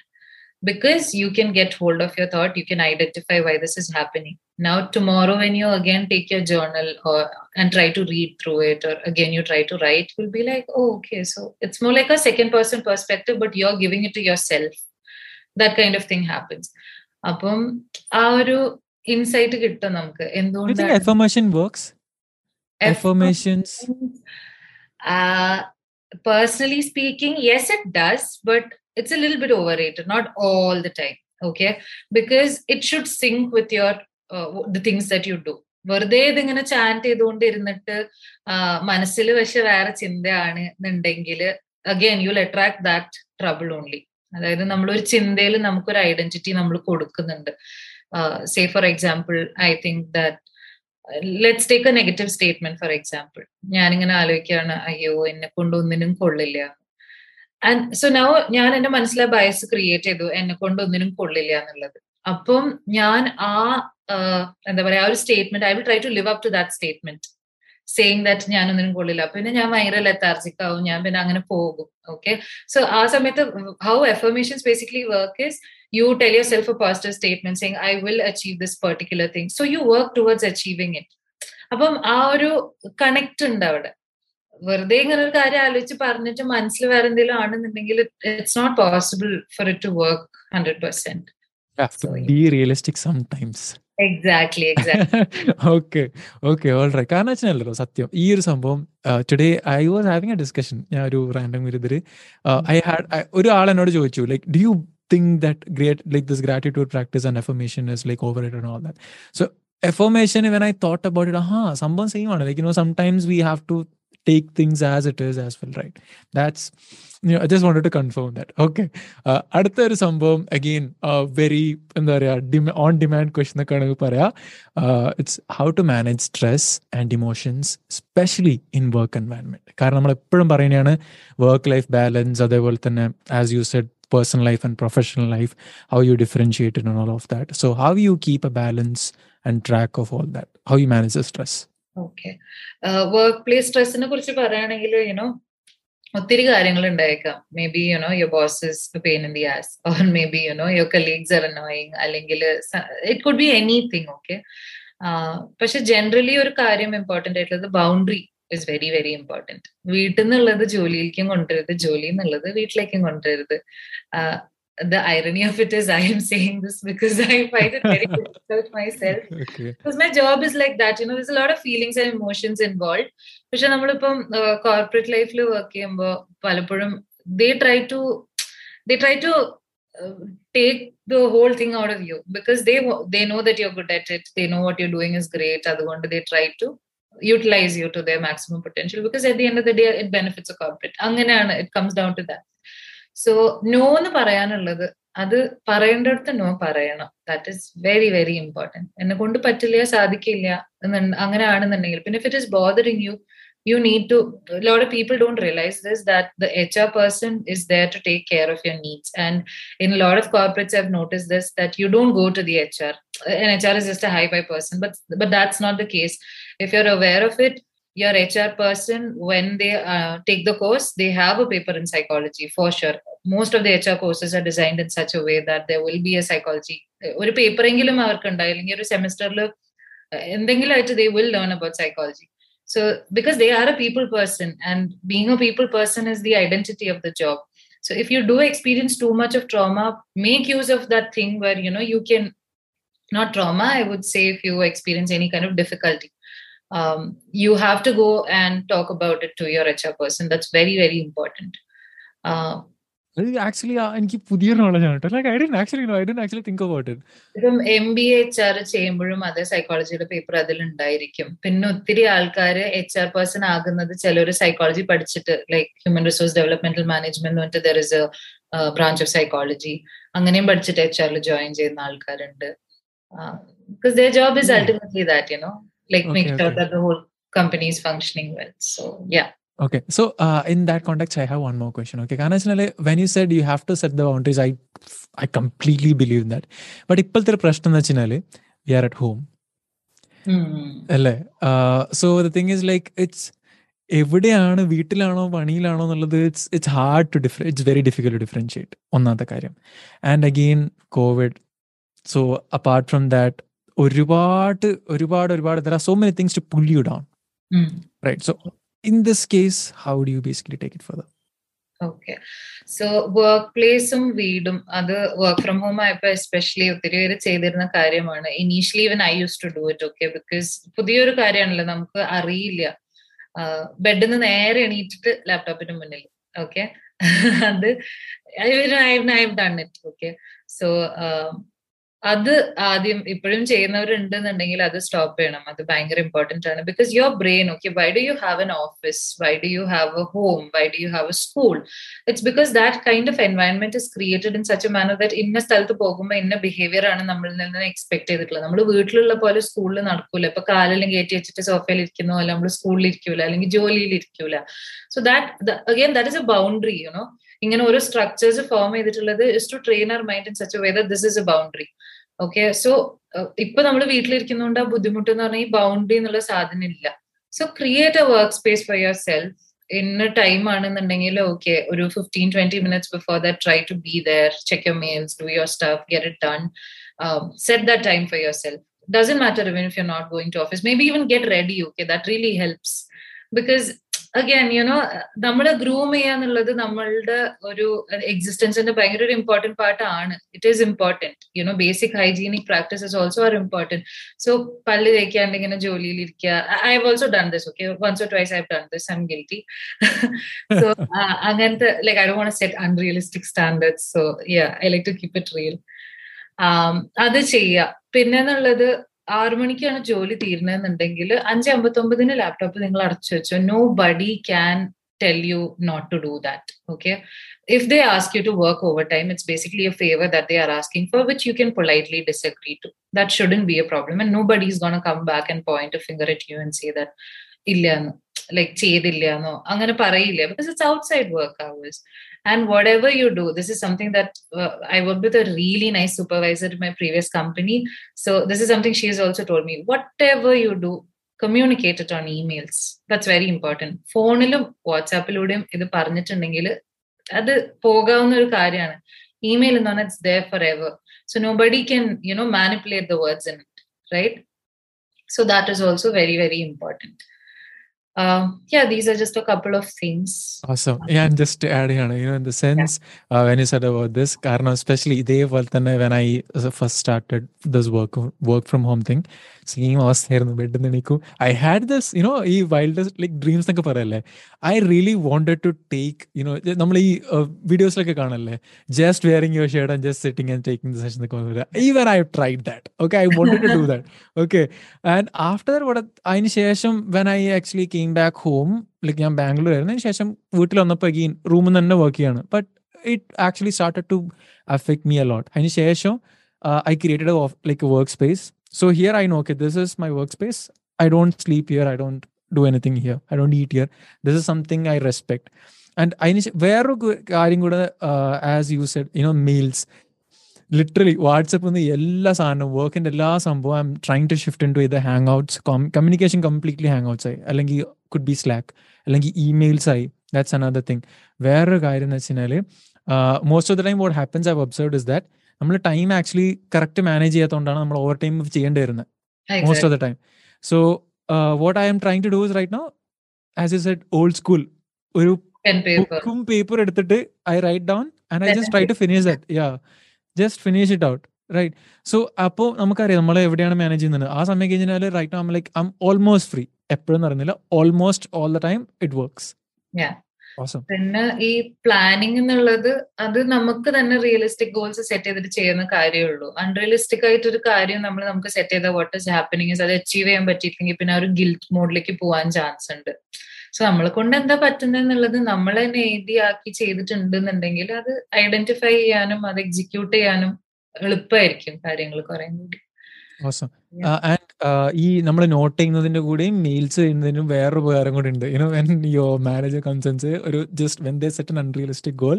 [SPEAKER 2] because you can get hold of your thought you can identify why this is happening now tomorrow when you again take your journal or and try to read through it or again you try to write you'll be like oh okay so it's more like a second person perspective but you're giving it to yourself that kind of thing happens അപ്പം ആ ഒരു insight കിട്ടും നമുക്ക് എന്തുകൊണ്ടാണ്
[SPEAKER 1] affirmation works affirmations
[SPEAKER 2] uh, personally speaking yes it does but it's a little bit overrated not all the time okay because it should sync with your uh, the things that you do വെറുതെ ഇതിങ്ങനെ chant ചെയ്തുകൊണ്ട് ഇരുന്നിട്ട് മനസ്സിൽ പക്ഷെ വേറെ ചിന്തയാണ് എന്നുണ്ടെങ്കിൽ again you'll attract that trouble only അതായത് നമ്മളൊരു ചിന്തയിൽ നമുക്കൊരു ഐഡന്റിറ്റി നമ്മൾ കൊടുക്കുന്നുണ്ട് say for example I think that let's take a negative statement for example ഞാനിങ്ങനെ ആലോചിക്കുകയാണ് അയ്യോ എന്നെ കൊണ്ടൊന്നിനും കൊള്ളില്ല. ആൻഡ് സോ നൗ ഞാൻ എന്റെ മനസ്സിലെ ബയസ് ക്രിയേറ്റ് ചെയ്തു എന്നെ കൊണ്ടൊന്നിനും കൊള്ളില്ല എന്നുള്ളത്. അപ്പം ഞാൻ ആ എന്താ പറയാ ആ ഒരു statement I will try to live up to that statement saying that ഞാൻ ഒന്നിനും കൊള്ളില്ല പിന്നെ ഞാൻ ഭയങ്കര ലെത്താർജിക് ആവും. ഞാൻ പിന്നെ അങ്ങനെ പോകും. ഓക്കെ സോ ആ സമയത്ത് how affirmations basically work is you tell yourself a positive statement saying I will achieve this particular thing so you work towards achieving it അപ്പം ആ ഒരു കണക്ട് ഉണ്ട് അവിടെ. വെറുതെ ഇങ്ങനെ ഒരു കാര്യം ആലോചിച്ച് പറഞ്ഞിട്ട് മനസ്സിൽ വേറെ എന്തെങ്കിലും ആണെന്നുണ്ടെങ്കിൽ it's not possible for it to work
[SPEAKER 1] hundred percent be realistic sometimes.
[SPEAKER 2] exactly exactly
[SPEAKER 1] okay okay all right കാരണം വെച്ചാലോ സത്യം ഈ ഒരു സംഭവം today I was having a discussion ഞാൻ ഒരു റാൻഡം ഇതിൽ ഐ ഹാഡ് ഒരു ആൾ എന്നോട് ചോദിച്ചു like do you think that great like this gratitude practice and affirmation is like overrated and all that so affirmation when i thought about it aha someone saying on like you know sometimes we have to take things as it is as well right that's you know i just wanted to confirm that okay അടുത്ത ഒരു സംഭവം again very എന്താ പറയുക on demand question ഒക്കെ ആണെങ്കിൽ പറയാം it's how to manage stress and emotions specially in work environment കാരണം നമ്മൾ എപ്പോഴും പറയുന്നതാണ് വർക്ക് ലൈഫ് ബാലൻസ് അതേപോലെ തന്നെ as you said personal life and professional life how you differentiate it and all of that so how you keep a balance and track of all that how you manage the stress
[SPEAKER 2] okay workplace സ്ട്രെസ്സിനെ കുറിച്ച് പറയുകയാണെങ്കിൽ you know ഒത്തിരി കാര്യങ്ങൾ ഉണ്ടായേക്കാം maybe you know your bosses pain in the ass or maybe you know your colleagues are annoying അല്ലെങ്കിൽ it could be anything okay പക്ഷെ generally ഒരു കാര്യം important ആയിട്ടുള്ളത് boundary is very very important വീട്ടിൽ നിന്നുള്ളത് ജോലിയിലേക്കും കൊണ്ടുവരുത് ജോലി എന്നുള്ളത് വീട്ടിലേക്കും കൊണ്ടുവരുത് the irony of it is I am saying this because I find it very difficult myself.
[SPEAKER 1] Okay.
[SPEAKER 2] Because my job is like that, you know, there's a lot of feelings and emotions involved. പക്ഷെ നമ്മളിപ്പം corporate ലൈഫിൽ work ചെയ്യുമ്പോൾ പലപ്പോഴും they try to they try to take the whole thing out of you because they they know that you good at it they know what you doing is great അതുകൊണ്ട് they try to utilise you to the maximum potential because at the end of the day it benefits a corporate അങ്ങനെയാണ് it comes down to that so no എന്ന് പറയാനുള്ളത് അത് പറയേണ്ടടുത്ത് no പറയണം that is very very important എന്നെ കൊണ്ട് പറ്റില്ല സാധിക്കില്ല അങ്ങനെ ആണെന്നുണ്ടെങ്കിൽ പിന്നെ if it is bothering you you need to a lot of people don't realize this that the hr person is there to take care of your needs and in a lot of corporates i've noticed this that you don't go to the hr an hr is just a high five person but but that's not the case if you're aware of it your hr person when they uh, take the course they have a paper in psychology for sure most of the hr courses are designed in such a way that there will be a psychology ഒരു പേപ്പറെങ്കിലും അവർക്ക് ഉണ്ടായി അല്ലെങ്കിൽ ഒരു സെമിസ്റ്ററിൽ എന്തെങ്കിലും ആയിട്ട് they will learn about psychology so because they are a people person and being a people person is the identity of the job so if you do experience too much of trauma make use of that thing where you know you can not trauma i would say if you experience any kind of difficulty Um, you have to go and talk about it to your hr person. That's very very important. Uh,
[SPEAKER 1] actually എനിക്ക് പുതിയ knowledge ആണ് like I'd actually I'd actually think about it
[SPEAKER 2] ഇപ്പം M B H R ചെയ്യുമ്പോഴും അതേ സൈക്കോളജിയുടെ paper അതിൽ ഉണ്ടായിരിക്കും. പിന്നെ ഒത്തിരി ആൾക്കാർ എച്ച് ആർ പേഴ്സൺ ആകുന്നത് ചിലർ സൈക്കോളജി പഠിച്ചിട്ട് like human resource developmental management പറഞ്ഞിട്ട് there is a branch of psychology അങ്ങനെയും പഠിച്ചിട്ട് എച്ച് ആറിൽ ജോയിൻ ചെയ്യുന്ന ആൾക്കാരുണ്ട്. Because the job is ultimately that you know Like make sure that the whole company is functioning well so yeah
[SPEAKER 1] Okay, so uh, in that context, I have one more question. Okay, Kanachanale, when you said you have to set the boundaries, I I completely believe in that. But ഇപ്പോഴത്തെ പ്രശ്നം എന്ന് വെച്ചാൽ V R at home അല്ലേ so the thing is like it's എവിടെയാണ് വീട്ടിലാണോ പണിയിലാണോ എന്നുള്ളത് it's it's hard to differ it's very difficult differentiate ഒന്നാമത്തെ കാര്യം and again Covid so apart from that ഒരുപാട് ഒരുപാട് ഒരുപാട് there are so many things to pull you down right so in this case how do you basically take it further?
[SPEAKER 2] Okay so work പ്ലേസും വീടും അത് work from home ആയപ്പോ especially ഒത്തിരി പേര് ചെയ്തിരുന്ന കാര്യമാണ്. Initially even I use to do it okay because പുതിയൊരു കാര്യമാണല്ലോ നമുക്ക് അറിയില്ല. ബെഡിൽ നിന്ന് നേരെ എണീറ്റിട്ട് ലാപ്ടോപ്പിന് മുന്നിൽ ഓക്കെ അത് I done it okay so അത് ആദ്യം ഇപ്പോഴും ചെയ്യുന്നവരുണ്ട് എന്നുണ്ടെങ്കിൽ അത് സ്റ്റോപ്പ് ചെയ്യണം. അത് ഭയങ്കര ഇമ്പോർട്ടന്റ് ആണ്. Because your brain okay why do you have an office why do you have a home why do you have a school it's because that kind of environment is created in such a manner that ഇന്ന സ്ഥലത്ത് പോകുമ്പോൾ ഇന്ന behaviour ആണ് നമ്മളിൽ നിന്ന് expect ചെയ്തിട്ടുള്ളത്. നമ്മൾ വീട്ടിലുള്ള പോലെ സ്കൂളിൽ നടക്കൂല. ഇപ്പൊ കാലെല്ലാം കയറ്റി വെച്ചിട്ട് സോഫയിൽ ഇരിക്കുന്ന പോലെ നമ്മൾ സ്കൂളിൽ ഇരിക്കൂല. അല്ലെങ്കിൽ ജോലിയിൽ ഇരിക്കൂല. So that again that is a boundary you know ഇങ്ങനെ ഓരോ സ്ട്രക്ചേഴ്സ് ഫോം ചെയ്തിട്ടുള്ളത് is to train our mind in such a this is a boundary okay so ഇപ്പൊ നമ്മൾ വീട്ടിലിരിക്കുന്നതുകൊണ്ട് ആ ബുദ്ധിമുട്ട് എന്ന് പറഞ്ഞാൽ ഈ ബൗണ്ടറി എന്നുള്ള സാധനം ഇല്ല so create a work space for yourself ഇന്ന ടൈം ആണെന്നുണ്ടെങ്കിൽ ഓക്കെ ഒരു fifteen twenty minutes before that try to be there check your mails do your stuff get it done set that time for yourself doesn't matter even if you're not going to office maybe even get ready okay that really helps because again you know നമ്മളെ groom ചെയ്യാന്നുള്ളത് നമ്മളുടെ ഒരു എക്സിസ്റ്റൻസിന്റെ ഭയങ്കര ഒരു important part ആണ്. It is important you know basic hygienic practices also are important so പല്ല് തേക്കാണ്ട് ഇങ്ങനെ ജോലിയിൽ ഇരിക്കുക. I have also done this okay once or twice I have done this I guilty so അങ്ങനത്തെ like I don't set unrealistic standards so yeah I like to keep it real അത് ചെയ്യുക. പിന്നെന്നുള്ളത് ആറു മണിക്കാണ് ജോലി തീരുന്നതെന്നുണ്ടെങ്കിൽ അഞ്ച് അമ്പത്തൊമ്പതിന് ലാപ്ടോപ്പ് നിങ്ങൾ അടച്ചു വെച്ചോ. Nobody can tell you not to do that okay if they ask you to work over time it's basically a favour that they are asking for which you can politely disagree to that shouldn't be a problem and nobody is gonna come back and point finger it you and say that ഇല്ല എന്ന്. Like ചെയ്തില്ല എന്നോ അങ്ങനെ പറയില്ല because it's outside work hours and whatever you do this is something that uh, i worked with a really nice supervisor in my previous company so this is something she has also told me whatever you do communicate it on emails that's very important ഫോണിലും വാട്സാപ്പിലൂടെയും ഇത് പറഞ്ഞിട്ടുണ്ടെങ്കിൽ അത് പോകാവുന്ന ഒരു കാര്യമാണ് email എന്ന് പറഞ്ഞാൽ it's there forever so nobody can you know manipulate the words in it right so that is also very very important uh, yeah, these are just a couple of things.
[SPEAKER 1] Awesome. Yeah, and just to add here, you know, in the sense uh, when you said about this, കാരണം especially ഇതേപോലെ തന്നെ when I uh, first started this work work from home thing, same അവസ്ഥയായിരുന്നു ബെഡിൽ നിന്ന് എണീക്കും I had this you know ഈ wildest like dreams എന്നൊക്കെ പറയല്ലേ I really wanted to take you know നമ്മൾ ഈ വീഡിയോസിലൊക്കെ കാണല്ലേ just wearing your shared and just sitting and taking the session എന്നൊക്കെ even I tried that okay I wanted to do that okay and after that അതിന് ശേഷം when I actually came Back home like ഞാൻ ബാംഗ്ലൂർ ആയിരുന്നു. അതിന് ശേഷം വീട്ടിൽ വന്നപ്പോൾ again റൂമിൽ നിന്ന് തന്നെ വർക്ക് ചെയ്യാണ്. But it actually started to affect me a lot അതിന് ശേഷം I created like work space So here I know, this is my work space I don't sleep here I don't do anything here I don't eat here this is something I respect and അതിന് വേറൊരു കാര്യം കൂടെ as you said you know mails literally WhatsApp നിന്ന് എല്ലാ സാധനവും വർക്കിന്റെ എല്ലാ സംഭവം I'm trying to shift in to ഇത് hang outs communication completely hang outs ആയി. അല്ലെങ്കിൽ കുഡ് ബി സ്ലാക്ക് അല്ലെങ്കിൽ ഇമെയിൽസ് ആയി. ദാറ്റ്സ് അനദർ തിങ് വേറൊരു കാര്യം എന്ന് വെച്ച് കഴിഞ്ഞാൽ most of the time what happens I observe is that നമ്മൾ ടൈം ആക്ച്വലി കറക്റ്റ് മാനേജ് ചെയ്യാത്തതുകൊണ്ടാണ് നമ്മൾ ഓവർ ടൈം ചെയ്യേണ്ടി വരുന്നത്. Most of the time so what I'm trying to do is right no as you said old school ഒരു ബുക്കും paper എടുത്തിട്ട് I write down and I just try to finish that yeah just finish it out right so അപ്പോൾ നമുക്കറിയാം നമ്മൾ എവിടെയാണ് manage ചെയ്യുന്നത്. ആ സമയം കഴിഞ്ഞാൽ right um like I'm almost free എപ്പോഴും അറിയുന്നില്ല almost all the time it works
[SPEAKER 2] പിന്നെ ഈ പ്ലാനിങ് എന്നുള്ളത് അത് നമുക്ക് തന്നെ റിയലിസ്റ്റിക് ഗോൾസ് സെറ്റ് ചെയ്തിട്ട് ചെയ്യുന്ന കാര്യമുള്ളൂ അൺറിയലിസ്റ്റിക് ആയിട്ട് ഒരു കാര്യം നമ്മൾ നമുക്ക് സെറ്റ് ചെയ്ത വാട്ട് ഇസ് ഹാപ്പനിങ് അത് അച്ചീവ് ചെയ്യാൻ പറ്റിയില്ലെങ്കിൽ പിന്നെ ഒരു ഗിൽറ്റ് മോഡിലേക്ക് പോകാൻ ചാൻസ് ഉണ്ട്. സോ നമ്മളെ കൊണ്ട് എന്താ പറ്റുന്നതെന്നുള്ളത് നമ്മൾ തന്നെ എഴുതിയാക്കി ചെയ്തിട്ടുണ്ടെന്നുണ്ടെങ്കിൽ അത് ഐഡന്റിഫൈ ചെയ്യാനും അത് എക്സിക്യൂട്ട് ചെയ്യാനും എളുപ്പമായിരിക്കും കാര്യങ്ങൾ കുറെ കൂടി.
[SPEAKER 1] ആൻഡ് ഈ നമ്മൾ നോട്ട് ചെയ്യുന്നതിന്റെ കൂടെയും മെയിൽസ് ചെയ്യുന്നതിനും വേറൊരു ഉപകാരം കൂടി ഉണ്ട്. You know when your manager concerns ഒരു just when they set un unrealistic goal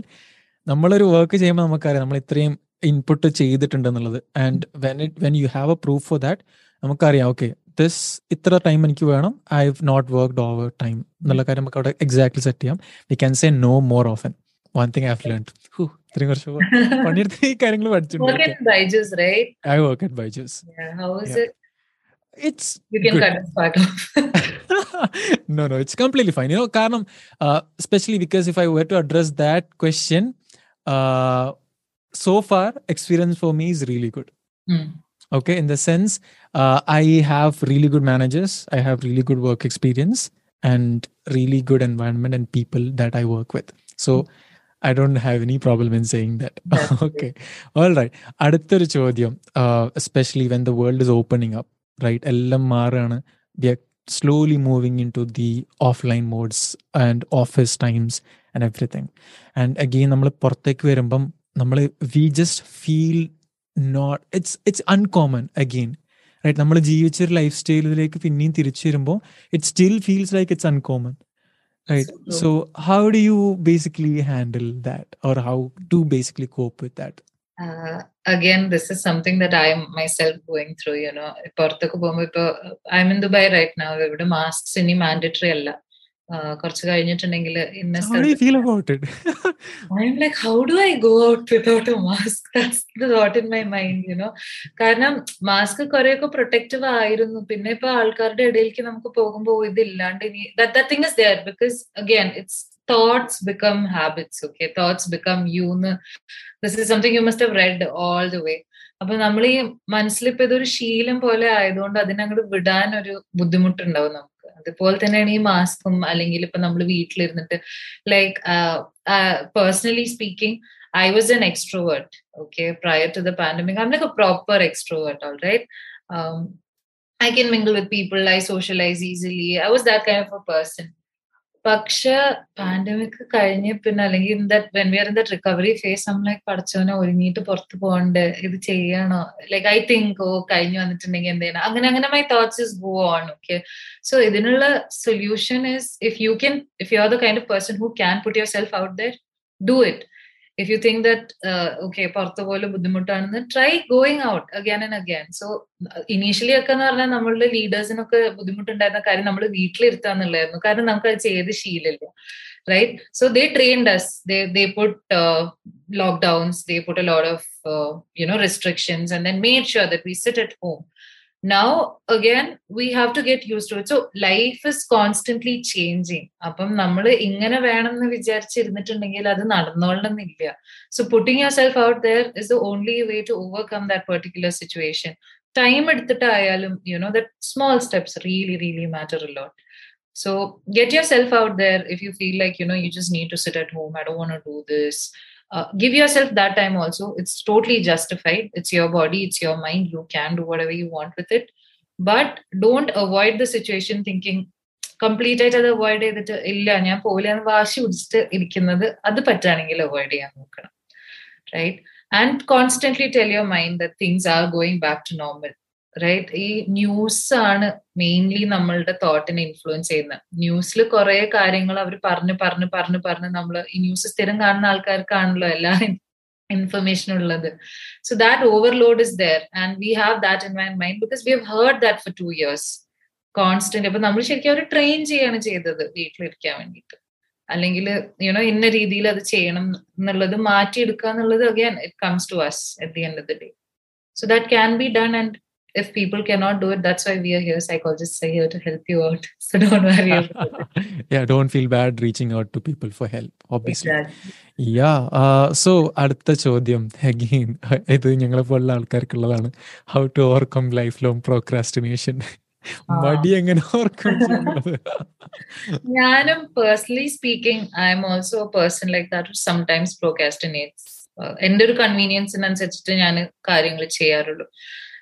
[SPEAKER 1] നമ്മളൊരു വർക്ക് ചെയ്യുമ്പോൾ നമുക്കറിയാം നമ്മൾ ഇത്രയും input ചെയ്തിട്ടുണ്ടെന്നുള്ളത്. And when it when you have a proof for that നമുക്കറിയാം ഓക്കെ ദിസ് ഇത്ര ടൈം എനിക്ക് വേണം I have not worked overtime എന്നുള്ള കാര്യം നമുക്ക് അവിടെ എക്സാക്ട്ലി സെറ്റ് ചെയ്യാം we can say no more often one thing I have learn ഇത്രയും കുറച്ച് പണിയെടുത്ത് ഈ കാര്യങ്ങൾ പഠിച്ചിട്ടുണ്ട് I work at Byju's it's
[SPEAKER 2] you can
[SPEAKER 1] good.
[SPEAKER 2] cut this part off
[SPEAKER 1] no no it's completely fine you know karanam uh, especially because if i were to address that question uh, so far experience for me is really good
[SPEAKER 2] mm.
[SPEAKER 1] okay in the sense uh, i have really good managers i have really good work experience and really good environment and people that i work with so I don't have any problem in saying that. okay. All right. അടുത്തൊരു ചോദ്യം especially when the world is opening up right എല്ലാം മാറുകയാണ് we are slowly moving into the offline modes and office times and everything and again നമ്മൾ പുറത്തേക്ക് വരുമ്പം നമ്മൾ we just feel not it's it's uncommon again right നമ്മൾ ജീവിച്ചൊരു life സ്റ്റൈലിലേക്ക് പിന്നെയും തിരിച്ചു വരുമ്പോൾ it still feels like it's uncommon right so how do you basically handle that or how to basically cope with that
[SPEAKER 2] uh, again this is something that i am myself going through you know പുറത്തൊക്കെ പോകുമ്പോൾ ഇപ്പൊ I'm in Dubai right now ഇവിടെ masks ഇനി mandatory അല്ല കുറച്ച് കഴിഞ്ഞിട്ടുണ്ടെങ്കിൽ ഇന്ന like
[SPEAKER 1] how do I go out
[SPEAKER 2] without out how do I go out without a mask? That's the thought in my mind, you know. കാരണം mask കുറെയൊക്കെ protective ആയിരുന്നു. പിന്നെ ഇപ്പൊ ആൾക്കാരുടെ ഇടയിലേക്ക് നമുക്ക് പോകുമ്പോൾ ഇതില്ലാണ്ട് ഇനി that thing is there because again it's thoughts become habits okay thoughts become you this is something you must have read all the way അപ്പൊ നമ്മൾ ഈ മനസ്സിലിപ്പോ ഇതൊരു ശീലം പോലെ ആയതുകൊണ്ട് അതിനങ്ങോട്ട് വിടാൻ ഒരു ബുദ്ധിമുട്ടുണ്ടാവും നമുക്ക്. അതുപോലെ തന്നെയാണ് ഈ മാസ്കും അല്ലെങ്കിൽ ഇപ്പൊ നമ്മൾ വീട്ടിലിരുന്നിട്ട് like personally speaking was an extrovert, okay, prior to the pandemic. I'm like a proper extrovert, all right. Um, I can mingle with people, I socialize easily. I was that kind of a person. പക്ഷെ pandemic കഴിഞ്ഞ പിന്നെ അല്ലെങ്കിൽ in that when we in that recovery phase നമ്മൾ പഠിച്ചവനെ ഒരുങ്ങിയിട്ട് പുറത്ത് പോകണ്ട്? ഇത് ചെയ്യണോ? ലൈക്ക് ഐ തിങ്ക് ഓ കഴിഞ്ഞു വന്നിട്ടുണ്ടെങ്കിൽ എന്തെയ്യണം അങ്ങനെ അങ്ങനെ my thoughts go on okay so ഇതിനുള്ള solution is if you can if you are the kind of person who can put your self out there do it you think that uh, okay പുറത്ത് പോലെ ബുദ്ധിമുട്ടാണെന്ന് try going out again and again so initially ഒക്കെ എന്ന് പറഞ്ഞാൽ നമ്മളുടെ ലീഡേഴ്സിനൊക്കെ ബുദ്ധിമുട്ടുണ്ടായിരുന്ന കാര്യം നമ്മൾ വീട്ടിലിരുത്താന്നുള്ളായിരുന്നു കാരണം നമുക്ക് അത് ചെയ്ത് ശീലമില്ല they trained us they they put uh, lockdowns they put a lot of uh, you know restrictions and then made sure that we sit at home now again we have to get used to it so life is constantly changing അപ്പം നമ്മൾ ഇങ്ങനെ വേണമെന്ന് വിചാരിച്ചിരുന്നിട്ടുണ്ടെങ്കിൽ അത് നടന്നോളണമെന്നില്ല so putting your self out there is the only way to overcome that particular situation time എടുത്തിട്ടായാലും you know that small steps really really matter a lot so get yourself out there if you feel like you know you just need to sit at home i don't want to do this uh, give yourself that time also it's totally justified it's your body it's your mind you can do whatever you want with it but don't avoid the situation thinking complete ആയിട്ട് അത് avoid ചെയ്തിട്ട് ഇല്ല ഞാൻ പോലെ വാശി പിടിച്ചിട്ട് ഇരിക്കുന്നത് അത് പറ്റുകയാണെങ്കിൽ അവോയ്ഡ് ചെയ്യാൻ നോക്കണം right and constantly tell your mind the things are going back to normal right ഈ ന്യൂസ് ആണ് മെയിൻലി നമ്മളുടെ തോട്ടിനെ ഇൻഫ്ലുവൻസ് ചെയ്യുന്നത്. ന്യൂസിൽ കുറെ കാര്യങ്ങൾ അവർ പറഞ്ഞു പറഞ്ഞു പറഞ്ഞു പറഞ്ഞ് നമ്മൾ ഈ ന്യൂസ് സ്ഥിരം കാണുന്ന ആൾക്കാർക്കാണല്ലോ എല്ലാ ഇൻഫർമേഷൻ ഉള്ളത്. So that overload is there and we have that in my mind because we have heard that for two years constant അപ്പൊ നമ്മൾ ശരിക്കും അവർ ട്രെയിൻ ചെയ്യാണ് ചെയ്തത് വീട്ടിലിരിക്കാൻ വേണ്ടിയിട്ട്. അല്ലെങ്കിൽ യുനോ ഇന്ന രീതിയിൽ അത് ചെയ്യണം എന്നുള്ളത് മാറ്റിയെടുക്കുക എന്നുള്ളത് again it comes to us at the end of the day so that can be done and if people cannot do it, that's why we are here. Psychologists are here to help you out. So don't worry.
[SPEAKER 1] yeah, don't feel bad reaching out to people for help, obviously.
[SPEAKER 2] Exactly.
[SPEAKER 1] Yeah. Uh, so അടുത്ത ചോദ്യം again ഇത് ഞങ്ങളെ പോലുള്ള ആൾക്കാർക്കുള്ളതാണ് how to overcome lifelong procrastination മടി എങ്ങനെ overcome
[SPEAKER 2] ഞാനും personally speaking I'm also person like that sometimes procrastinates എന്റെ ഒരു കൺവീനിയൻസിനനുസരിച്ചിട്ട് ഞാൻ കാര്യങ്ങൾ ചെയ്യാറുള്ളൂ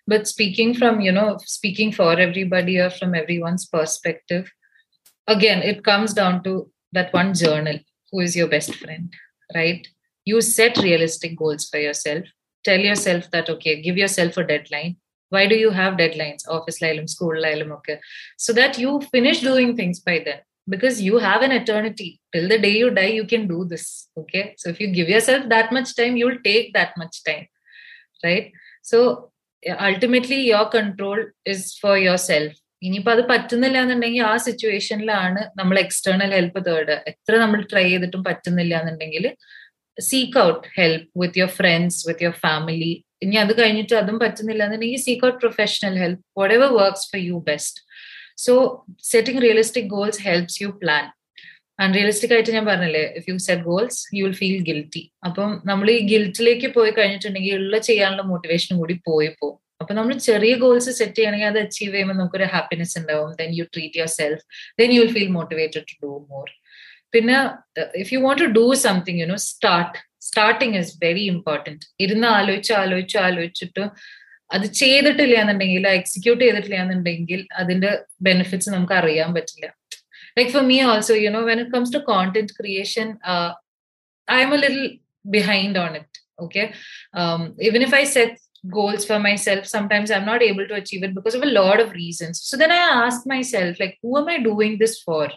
[SPEAKER 2] but speaking from you know speaking for everybody or from everyone's perspective again it comes down to that one journal who is your best friend right? You set realistic goals for yourself. Tell yourself that okay give yourself a deadline. Why do you have deadlines? Office lilum school lilum okay. So that you finish doing things by then. Because you have an eternity. Till the day you die you can do this okay? So if you give yourself that much time you'll take that much time right? So ultimately your control is for your self ഇനിയിപ്പോ അത് പറ്റുന്നില്ല എന്നുണ്ടെങ്കിൽ ആ സിറ്റുവേഷനിലാണ് നമ്മൾ external help third എത്ര നമ്മൾ try ചെയ്തിട്ടും പറ്റുന്നില്ല എന്നുണ്ടെങ്കിൽ seek out help with your friends with your family ഇനി അത് കഴിഞ്ഞിട്ട് അതും പറ്റുന്നില്ല എന്നുണ്ടെങ്കിൽ seek out professional help whatever works for you best so setting realistic goals helps you plan unrealistic ആയിട്ട് ഞാൻ പറഞ്ഞില്ലേ if you set goals you will feel guilty അപ്പം നമ്മൾ ഈ ഗിൽറ്റിലേക്ക് പോയി കഴിഞ്ഞിട്ടുണ്ടെങ്കിൽ ഉള്ള ചെയ്യാനുള്ള മോട്ടിവേഷനും കൂടി പോയി പോകും. അപ്പൊ നമ്മൾ ചെറിയ ഗോൾസ് സെറ്റ് ചെയ്യണമെങ്കിൽ അത് അച്ചീവ് ചെയ്യുമ്പോൾ നമുക്കൊരു ഹാപ്പിനെസ് ഉണ്ടാവും. Then you treat yourself then you will feel motivated to do more പിന്നെ if you want to do something you know start starting is very important ഇരുന്ന് ആലോചിച്ച് ആലോചിച്ച് ആലോചിച്ചിട്ട് അത് ചെയ്തിട്ടില്ല എന്നുണ്ടെങ്കിൽ എക്സിക്യൂട്ട് ചെയ്തിട്ടില്ല എന്നുണ്ടെങ്കിൽ അതിന്റെ ബെനിഫിറ്റ്സ് നമുക്ക് അറിയാൻ പറ്റില്ല. Like for me also you know when it comes to content creation uh, i'm a little behind on it okay? Um, even if i set goals for myself sometimes i'm not able to achieve it because of a lot of reasons. So then i ask myself like who am i doing this for?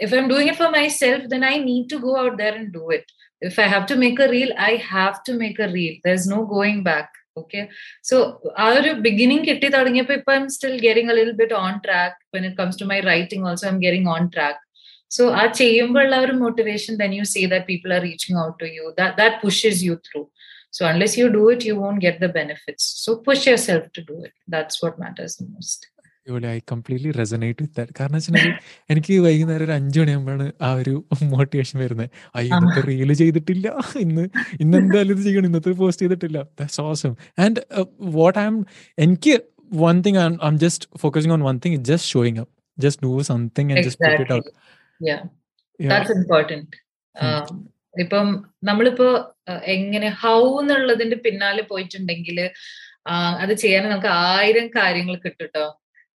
[SPEAKER 2] If i'm doing it for myself then i need to go out there and do it. If i have to make a reel i have to make a reel. There's no going back okay so our beginning kitti thodangiyappo ipo i'm still getting a little bit on track when it comes to my writing also i'm getting on track so ആ ചെയ്യുമ്പോഴുള്ള ഒരു motivation then you see that people are reaching out to you that pushes you through so unless you do it you won't get the benefits so push yourself to do it that's what matters the Most
[SPEAKER 1] I completely resonate with that. കാരണം വെച്ചിട്ടുണ്ടെങ്കിൽ എനിക്ക് വൈകുന്നേരം ഒരു അഞ്ചു മണിയാകുമ്പോഴാണ് ആ ഒരു motivation വരുന്നത്. അയ്യോ ഇന്നത്തെ റീൽ ചെയ്തിട്ടില്ല. ഇന്ന് ഇന്ന് എന്തായാലും ഇത് ചെയ്യണം. ഇന്നത്തെ പോസ്റ്റ് ചെയ്തിട്ടില്ല. That's awesome and what I'm എനിക്ക് one thing I'm just focusing on one thing just showing up just do something and just put it out
[SPEAKER 2] that's important ഇപ്പം നമ്മളിപ്പോ എങ്ങനെ ഹൗ എന്നുള്ളതിന്റെ പിന്നാലെ പോയിട്ടുണ്ടെങ്കിൽ അത് ചെയ്യാൻ നമുക്ക് ആയിരം കാര്യങ്ങൾ കിട്ടുട്ടോ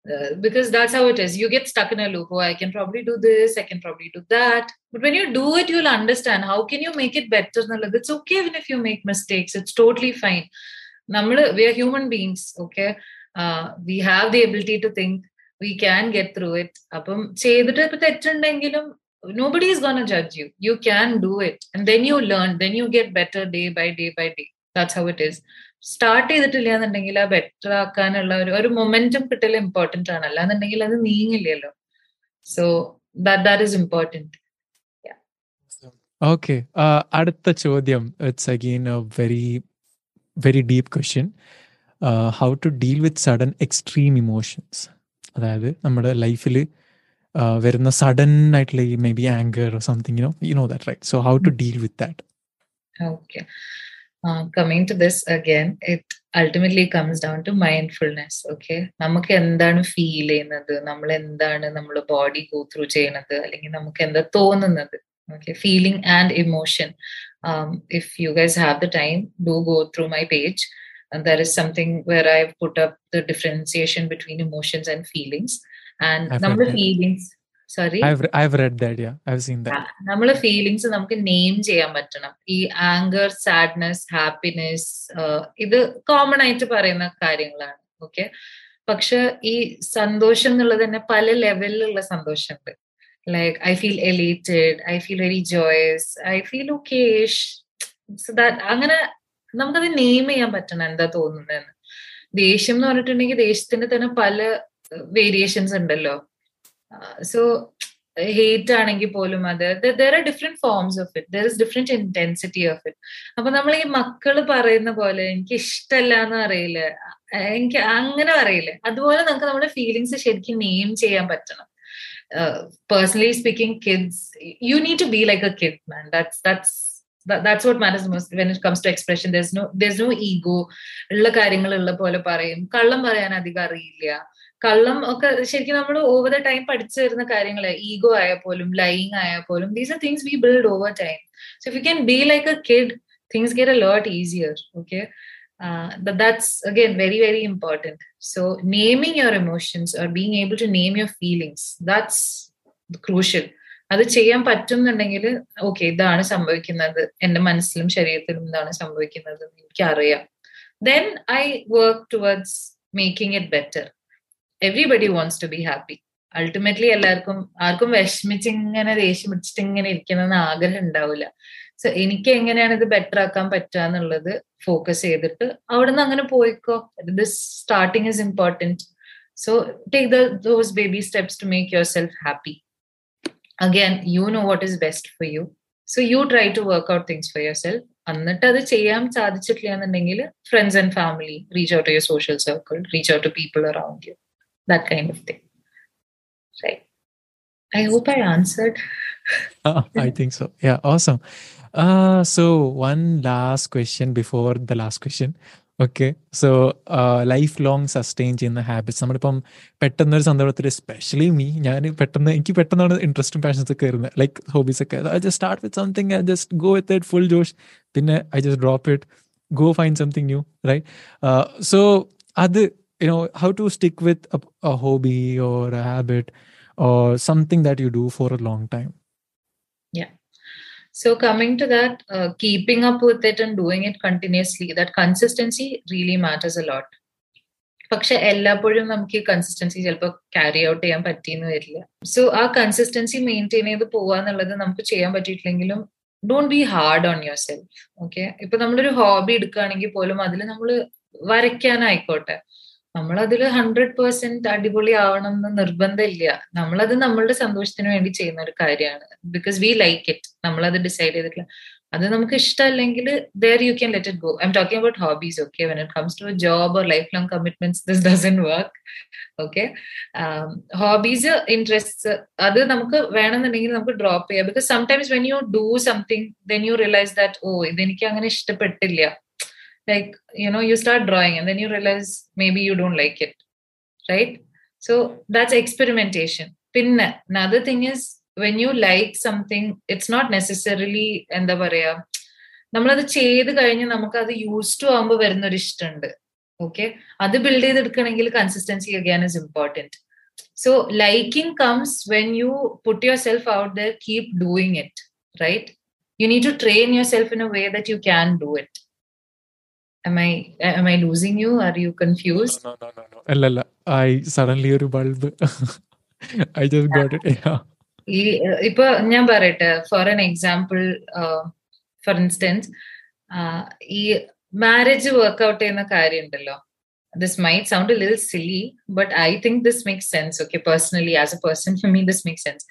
[SPEAKER 2] Uh, because that's how it is. You get stuck in a loop. Oh, I can probably do this. I can probably do that. But when you do it, you'll understand how can you make it better. It's okay even if you make mistakes. It's totally fine. We are human beings. Okay, uh, we have the ability to think. We can get through it. Nobody is gonna judge you. You can do it, and then you learn. Then you get better day by day by day. That's how it is. Start ചെയ്തിട്ടില്ല എന്നുണ്ടെങ്കിൽ ആ better ആക്കാനുള്ള ഒരു ഒരു momentum കിട്ടൽ important ആണ്. അല്ലാന്നുണ്ടെങ്കിൽ അത് നീങ്ങില്ലല്ലോ. So that is important
[SPEAKER 1] okay അടുത്ത ചോദ്യം. It's again a very very deep question how to deal with sudden extreme emotions അതായത് നമ്മുടെ ലൈഫിൽ വരുന്ന സഡൻ ആയിട്ടുള്ള maybe anger something you know you know that right so how to deal with that
[SPEAKER 2] okay uh, coming to this again, it ultimately comes down to mindfulness. Okay, നമുക്ക് എന്താണ് feel ചെയ്യുന്നത് നമ്മൾ എന്താണ് നമ്മുടെ ബോഡി ഗോ ത്രൂ ചെയ്യുന്നത് അല്ലെങ്കിൽ നമുക്ക് എന്താ തോന്നുന്നത് okay feeling and emotion um, if you guys have the time do go through my page and there is something where i've put up the differentiation between emotions and feelings and number feelings
[SPEAKER 1] sorry
[SPEAKER 2] നമ്മളെ feelings നമുക്ക് name ചെയ്യാൻ പറ്റണം. ഈ anger sadness happiness ഇത് common ആയിട്ട് പറയുന്ന കാര്യങ്ങളാണ് okay പക്ഷെ ഈ സന്തോഷം എന്നുള്ളത് തന്നെ പല ലെവലിലുള്ള സന്തോഷമുണ്ട്. Like I feel elated I feel very joyous I feel ഓക്കേഷ് അങ്ങനെ നമുക്കത് നെയിം ചെയ്യാൻ പറ്റണം എന്താ തോന്നുന്നതെന്ന്. ദേഷ്യം എന്ന് പറഞ്ഞിട്ടുണ്ടെങ്കിൽ ദേഷ്യത്തിന്റെ തന്നെ പല വേരിയേഷൻസ് ഉണ്ടല്ലോ. സോ ഹേറ്റ് ആണെങ്കിൽ പോലും അത് there are different forms of it there is different intensity of it അപ്പൊ നമ്മൾ ഈ മക്കൾ പറയുന്ന പോലെ എനിക്ക് ഇഷ്ടമല്ല എന്ന് അറിയില്ല എനിക്ക് അങ്ങനെ അറിയില്ല അതുപോലെ നമുക്ക് നമ്മുടെ ഫീലിങ്സ് ശരിക്കും നെയിം ചെയ്യാൻ പറ്റണം. Personally speaking kids you need to be like a kid man that's that's that's what matters most when it comes to expression there's no there's no ego ഉള്ള കാര്യങ്ങൾ ഉള്ള പോലെ പറയും കള്ളം പറയാൻ അധികം അറിയില്ല കള്ളം ഒക്കെ ശരിക്കും നമ്മൾ ഓവർ ദ ടൈം പഠിച്ചു വരുന്ന കാര്യങ്ങൾ ഈഗോ ആയ പോലും ലൈങ് ആയ പോലും these are things we build over time so if you can be like a kid things get a lot easier okay that's again very very important so naming your emotions or being able to name your feelings that's crucial അത് ചെയ്യാൻ പറ്റുന്നുണ്ടെങ്കിൽ okay ഇതാണ് സംഭവിക്കുന്നത്. എന്റെ മനസ്സിലും ശരീരത്തിലും ഇതാണ് സംഭവിക്കുന്നത് എനിക്ക് അറിയാം then I work towards making it better everybody wants to be happy ultimately എല്ലാവർക്കും ആർക്കും വിഷമിച്ച് ഇങ്ങനെ ദേഷ്യം പിടിച്ചിട്ട് ഇങ്ങനെ ഇരിക്കണമെന്ന് ആഗ്രഹം ഉണ്ടാവില്ല. സോ എനിക്ക് എങ്ങനെയാണ് ഇത് ബെറ്റർ ആക്കാൻ പറ്റുക എന്നുള്ളത് ഫോക്കസ് ചെയ്തിട്ട് അവിടെ നിന്ന് അങ്ങനെ പോയിക്കോ. This starting is important so take those baby steps to make yourself happy again you know what is best for you so you try to work out things for yourself എന്നിട്ട് അത് ചെയ്യാൻ സാധിച്ചിട്ടില്ല എന്നുണ്ടെങ്കിൽ friends and family reach out your social circle reach out to people around you that kind of thing right I hope I answered
[SPEAKER 1] I think so. Yeah, awesome. Uh, so one last question before the last question. Okay so lifelong sustain ചെയ്യുന്ന habits നമ്മളിപ്പം പെട്ടെന്ന് ഒരു സന്ദർഭത്തിൽ especially me ഞാൻ പെട്ടെന്ന് എനിക്ക് പെട്ടെന്നാണ് ഇൻട്രസ്റ്റും passions ഒക്കെ വരുന്നത് ലൈക്ക് ഹോബീസ് ഒക്കെ I just start with something I just go with it full Josh പിന്നെ I just drop it go find something new right so അത് you know how to stick with a hobby or a habit or something that you do for a long time
[SPEAKER 2] Yeah. So coming to that, uh, keeping up with it and doing it continuously, that consistency really matters a lot. പക്ഷെ എല്ലായ്പ്പോഴും നമുക്ക് ഈ consistency ചിലപ്പോൾ carry out ചെയ്യാൻ പറ്റിയെന്ന് വരില്ല. So ആ consistency maintain ചെയ്ത് പോവാന്നുള്ളത് നമുക്ക് ചെയ്യാൻ പറ്റിയിട്ടില്ലെങ്കിലും don't be hard on yourself okay ഇപ്പൊ നമ്മളൊരു ഹോബി എടുക്കുകയാണെങ്കിൽ പോലും അതിൽ നമ്മൾ വരയ്ക്കാനായിക്കോട്ടെ. നമ്മളതിൽ ഹൺഡ്രഡ് പേഴ്സെന്റ് അടിപൊളി ആവണം എന്ന് നിർബന്ധമില്ല. നമ്മളത് നമ്മളുടെ സന്തോഷത്തിന് വേണ്ടി ചെയ്യുന്ന ഒരു കാര്യമാണ്. ബിക്കോസ് വി ലൈക്ക് ഇറ്റ് നമ്മളത് ഡിസൈഡ് ചെയ്തിട്ടില്ല. അത് നമുക്ക് ഇഷ്ടമല്ലെങ്കിൽ there you can let it go I'm talking about hobbies okay when it comes to a job or life long commitments this doesn't work okay hobbies interest അത് നമുക്ക് വേണമെന്നുണ്ടെങ്കിൽ നമുക്ക് drop ചെയ്യാം. Because sometimes when you do something then you realise that oh ഇതെനിക്ക് അങ്ങനെ ഇഷ്ടപ്പെട്ടില്ല. like you know you start drawing and then you realize maybe you don't like it right so that's experimentation പിന്നെ another thing is when you like something it's not necessarily എന്താ പറയാ നമ്മളത് ചെയ്ത് കഴിഞ്ഞ് നമുക്ക് അത് യൂസ് ടു ആകുമ്പോൾ വരുന്ന ഒരു ഇഷ്ടമുണ്ട് ഓക്കെ അത് build ചെയ്തെടുക്കണമെങ്കിൽ consistency again is important so liking comes when you put yourself out there keep doing it right you need to train yourself in a way that you can do it am i am i losing you are you confused
[SPEAKER 1] no no no no അല്ല അല്ല I suddenly ഒരു i just got it yeah
[SPEAKER 2] ഈ ഇപ്പൊ ഞാൻ പറയട്ടെ for an example for instance ഈ marriage work out ചെയ്യുന്ന കാര്യം ഉണ്ടല്ലോ this might sound a little silly but i think this makes sense okay personally as a person for me this makes sense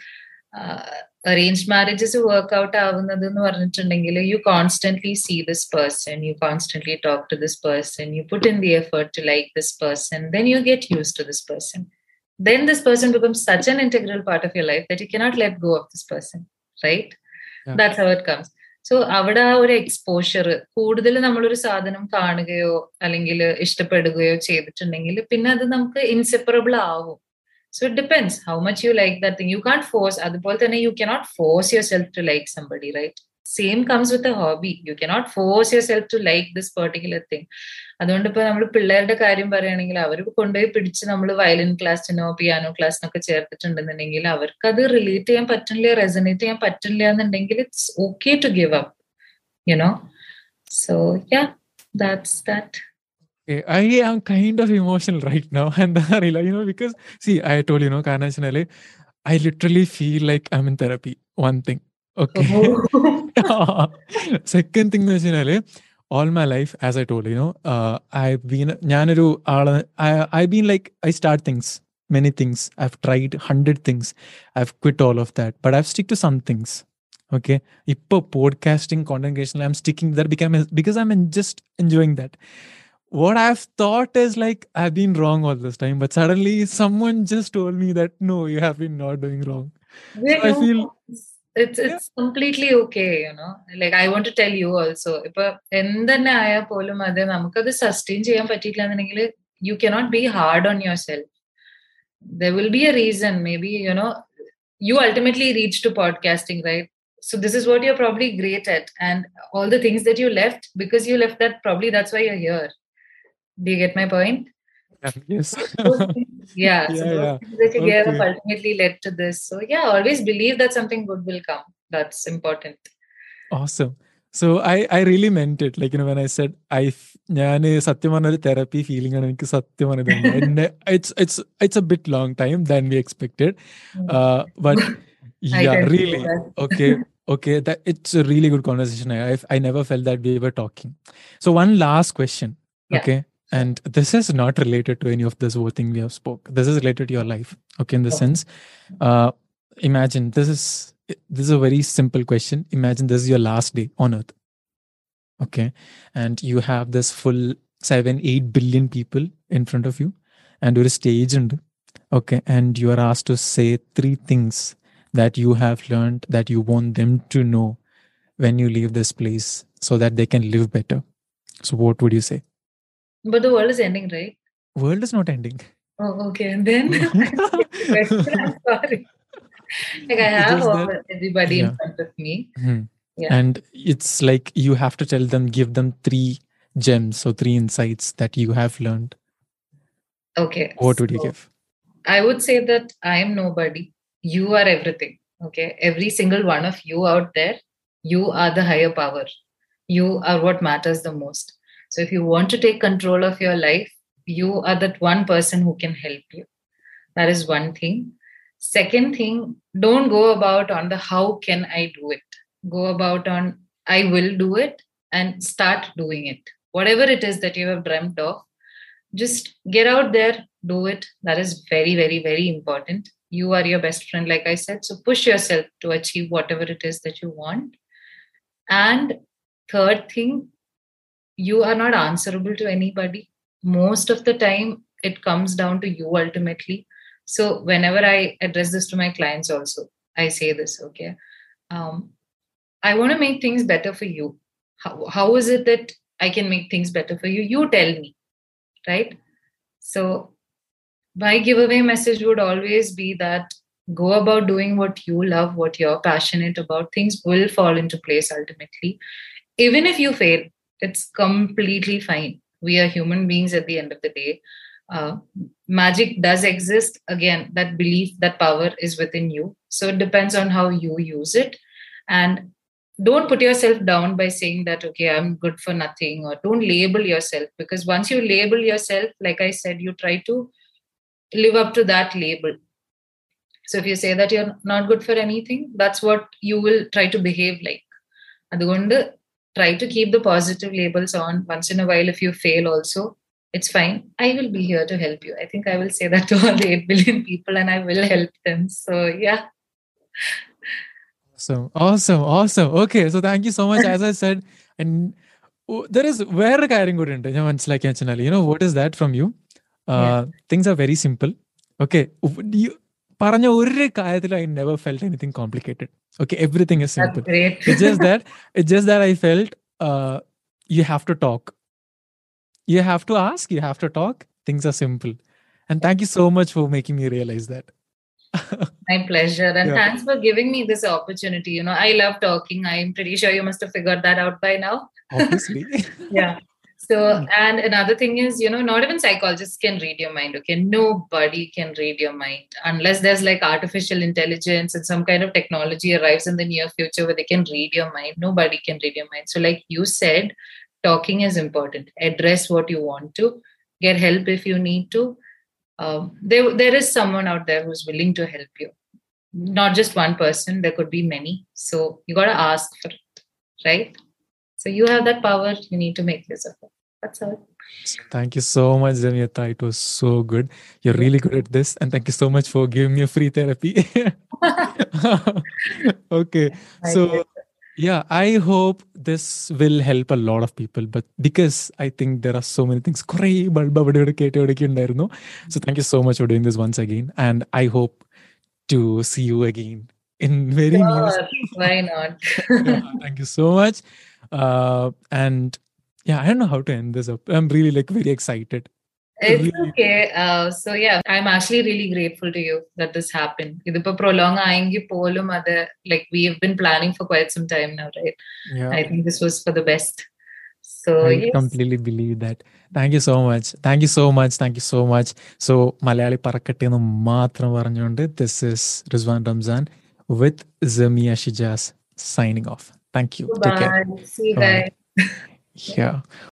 [SPEAKER 2] arrange marriages work out ആവുന്നത് എന്ന് പറഞ്ഞിട്ടുണ്ടെങ്കിൽ you constantly see this person you constantly talk to this person you put in the effort to like this person then you get use to this person then this person becomes such an integral part of your life that you cannot let go of this person right?
[SPEAKER 1] Yeah.
[SPEAKER 2] that's how it comes. So അവിടെ ആ ഒരു exposure കൂടുതൽ നമ്മളൊരു സാധനം കാണുകയോ അല്ലെങ്കിൽ ഇഷ്ടപ്പെടുകയോ ചെയ്തിട്ടുണ്ടെങ്കിൽ പിന്നെ അത് നമുക്ക് ഇൻസെപ്പറബിൾ ആവും. So it depends how much you like that thing you can't force അതുപോലെ തന്നെ you cannot force yourself to like somebody right same comes with a hobby you cannot force yourself to like this particular thing അതുകൊണ്ട് ഇപ്പൊ നമ്മൾ പിള്ളേരുടെ കാര്യം പറയുകയാണെങ്കിൽ അവർ കൊണ്ടുപോയി പിടിച്ച് നമ്മൾ വയലിൻ ക്ലാസ്സിനോ പിയാനോ ക്ലാസ്സിനൊക്കെ ചേർത്തിട്ടുണ്ടെന്നുണ്ടെങ്കിൽ അവർക്ക് അത് റിലേറ്റ് ചെയ്യാൻ പറ്റില്ല റെസനേറ്റ് ചെയ്യാൻ പറ്റില്ല എന്നുണ്ടെങ്കിൽ it's okay to give up you know so yeah that's
[SPEAKER 1] that I am kind of emotional right now, and അറിയില്ല, you know, because see, I told you know, കാരണം വെച്ചാല് I literally feel like I'm in therapy. One thing, okay. Second thing എന്ന് വെച്ചാല് all my life, as I told you, you know, uh, I've been ഞാനൊരു ആള് I- I've been like I start things, many things. I've tried hundred things. I've quit all of that, but I've stick to some things. Okay, ഇപ്പൊ podcasting content creation I'm sticking there because because I'm en- just enjoying that what I've thought is like I've been wrong all this time, but suddenly someone just told me that no, you have been not doing wrong. So I feel
[SPEAKER 2] it's it's completely okay you know like i want to tell you also ഇപ്പൊ എന്തെന്നെ ആയാൽ പോലും അത് നമുക്കത് sustain ചെയ്യാൻ പറ്റിയില്ല എന്നുണ്ടെങ്കിൽ you cannot be hard on yourself there will be a reason maybe you know you ultimately reach to podcasting right so this is what you're probably great at and all the things that you left because you left that probably that's why you're here do you get my point
[SPEAKER 1] yes.
[SPEAKER 2] Those things- yeah, so
[SPEAKER 1] Yeah,
[SPEAKER 2] those
[SPEAKER 1] yeah.
[SPEAKER 2] things that you gave up
[SPEAKER 1] Okay.
[SPEAKER 2] ultimately led to this. So yeah, always believe that something good will come. That's important.
[SPEAKER 1] awesome. So I I really meant it. Like you know when I said I ഞാൻ സത്യം പറഞ്ഞ ഒരു therapy feeling ആണ് എനിക്ക് സത്യം പറഞ്ഞത് എന്നെ it's it's it's a bit long time than we expected but
[SPEAKER 2] I
[SPEAKER 1] yeah
[SPEAKER 2] can feel
[SPEAKER 1] really
[SPEAKER 2] that.
[SPEAKER 1] okay okay that it's a really good conversation I, I i never felt that we were talking so one last question
[SPEAKER 2] Yeah.
[SPEAKER 1] okay And this is not related to any of this whole thing we have spoke. This is related to your life okay in the
[SPEAKER 2] Okay.
[SPEAKER 1] sense uh imagine this is this is a very simple question. Imagine this is your last day on earth okay and you have this full 7 8 billion people in front of you and you're a stage and okay and you are asked to say three things that you have learned that you want them to know when you leave this place so that they can live better. So what would you say
[SPEAKER 2] But the world is ending, right?
[SPEAKER 1] world is not ending
[SPEAKER 2] Oh, okay. And then I'm sorry. Like I have all, everybody
[SPEAKER 1] yeah.
[SPEAKER 2] in front of me.
[SPEAKER 1] Hmm.
[SPEAKER 2] Yeah.
[SPEAKER 1] and it's like you have to tell them give them three gems or three insights that you have learned
[SPEAKER 2] Okay.
[SPEAKER 1] what would you give
[SPEAKER 2] I would say that I am nobody. You are everything. Okay. Every single one of you out there, you are the higher power. You are what matters the most. So if you want to take control of your life, you are that one person who can help you. That is one thing. Second thing, don't go about on the how can I do it. Go about on I will do it and start doing it. Whatever it is that you have dreamt of, just get out there, do it. That is very, very, very important. You are your best friend, like I said. So push yourself to achieve whatever it is that you want. And third thing, you are not answerable to anybody. Most of the time, it comes down to you ultimately. So whenever I address this to my clients, also, I say this, okay. Um, I want to make things better for you. How, how is it that I can make things better for you? You tell me, right? So, my giveaway message would always be that go about doing what you love, what you're passionate about. Things will fall into place ultimately. Even if you fail, it's completely fine. We are human beings at the end of the day. Uh, magic does exist. Again, that belief, that power is within you. So it depends on how you use it. And don't put yourself down by saying that okay i'm good for nothing or don't label yourself because once you label yourself like i said you try to live up to that label so if you say that you're not good for anything that's what you will try to behave like അതുകൊണ്ട് try to keep the positive labels on once in a while if you fail also it's fine i will be here to help you i think i will say that to all the 8 billion people and i will help them so yeah
[SPEAKER 1] Awesome, awesome, awesome. Okay, so thank you so much. As I said, and oh, there is വേറെ കാര്യം കൂടി ഉണ്ട് ഞാൻ മനസ്സിലാക്കി വെച്ചാൽ you know what is that from you things are very simple okay പറഞ്ഞ ഒരു കാര്യത്തിൽ I never felt anything complicated okay everything is simple
[SPEAKER 2] that's great
[SPEAKER 1] it's just that it's just that i felt uh, you have to talk you have to ask you have to talk things are simple and thank you so much for making me realize that
[SPEAKER 2] My pleasure. And
[SPEAKER 1] Yeah.
[SPEAKER 2] thanks for giving me this opportunity. You know, I love talking. I'm pretty sure you must have figured that out by now.
[SPEAKER 1] obviously
[SPEAKER 2] Yeah. So,
[SPEAKER 1] Hmm.
[SPEAKER 2] and another thing is, you know, not even psychologists can read your mind. Okay. Nobody can read your mind unless there's like artificial intelligence and some kind of technology arrives in the near future where they can read your mind. Nobody can read your mind. So, like you said, talking is important. Address what you want to, get help if you need to. Um, there, there is someone out there who's willing to help you. Not just one person, there could be many. So, you got to ask for it, right? So you have that power, you need to make use of it. That's all.
[SPEAKER 1] Thank you so much, Jamyata. It was so good. You're really good at this. And thank you so much for giving me a free therapy. okay. So yeah i hope this will help a lot of people but because i think there are so many things so thank you so much for doing this once again and i hope to see you again in very
[SPEAKER 2] sure, near why not
[SPEAKER 1] yeah, thank you so much uh, and yeah i don't know how to end this up i'm really like very excited
[SPEAKER 2] It's
[SPEAKER 1] Really?
[SPEAKER 2] okay. Uh, so yeah, I'm actually really grateful to you that this happened. ഇതിപ്പോ prolong ആയെങ്കിൽ പോലും അത് like we have been planning for quite some time now, right?
[SPEAKER 1] yeah
[SPEAKER 2] I think this was for the best. So
[SPEAKER 1] I
[SPEAKER 2] yes,
[SPEAKER 1] completely believe that. Thank you so much. Thank you so much. Thank you so much. So Malayali പറക്കട്ടെ എന്ന് മാത്രം പറഞ്ഞുകൊണ്ട് this is Rizwan Ramzan with Jamia Shijas signing off Thank you. Bye. Take
[SPEAKER 2] care. See you guys.
[SPEAKER 1] Yeah.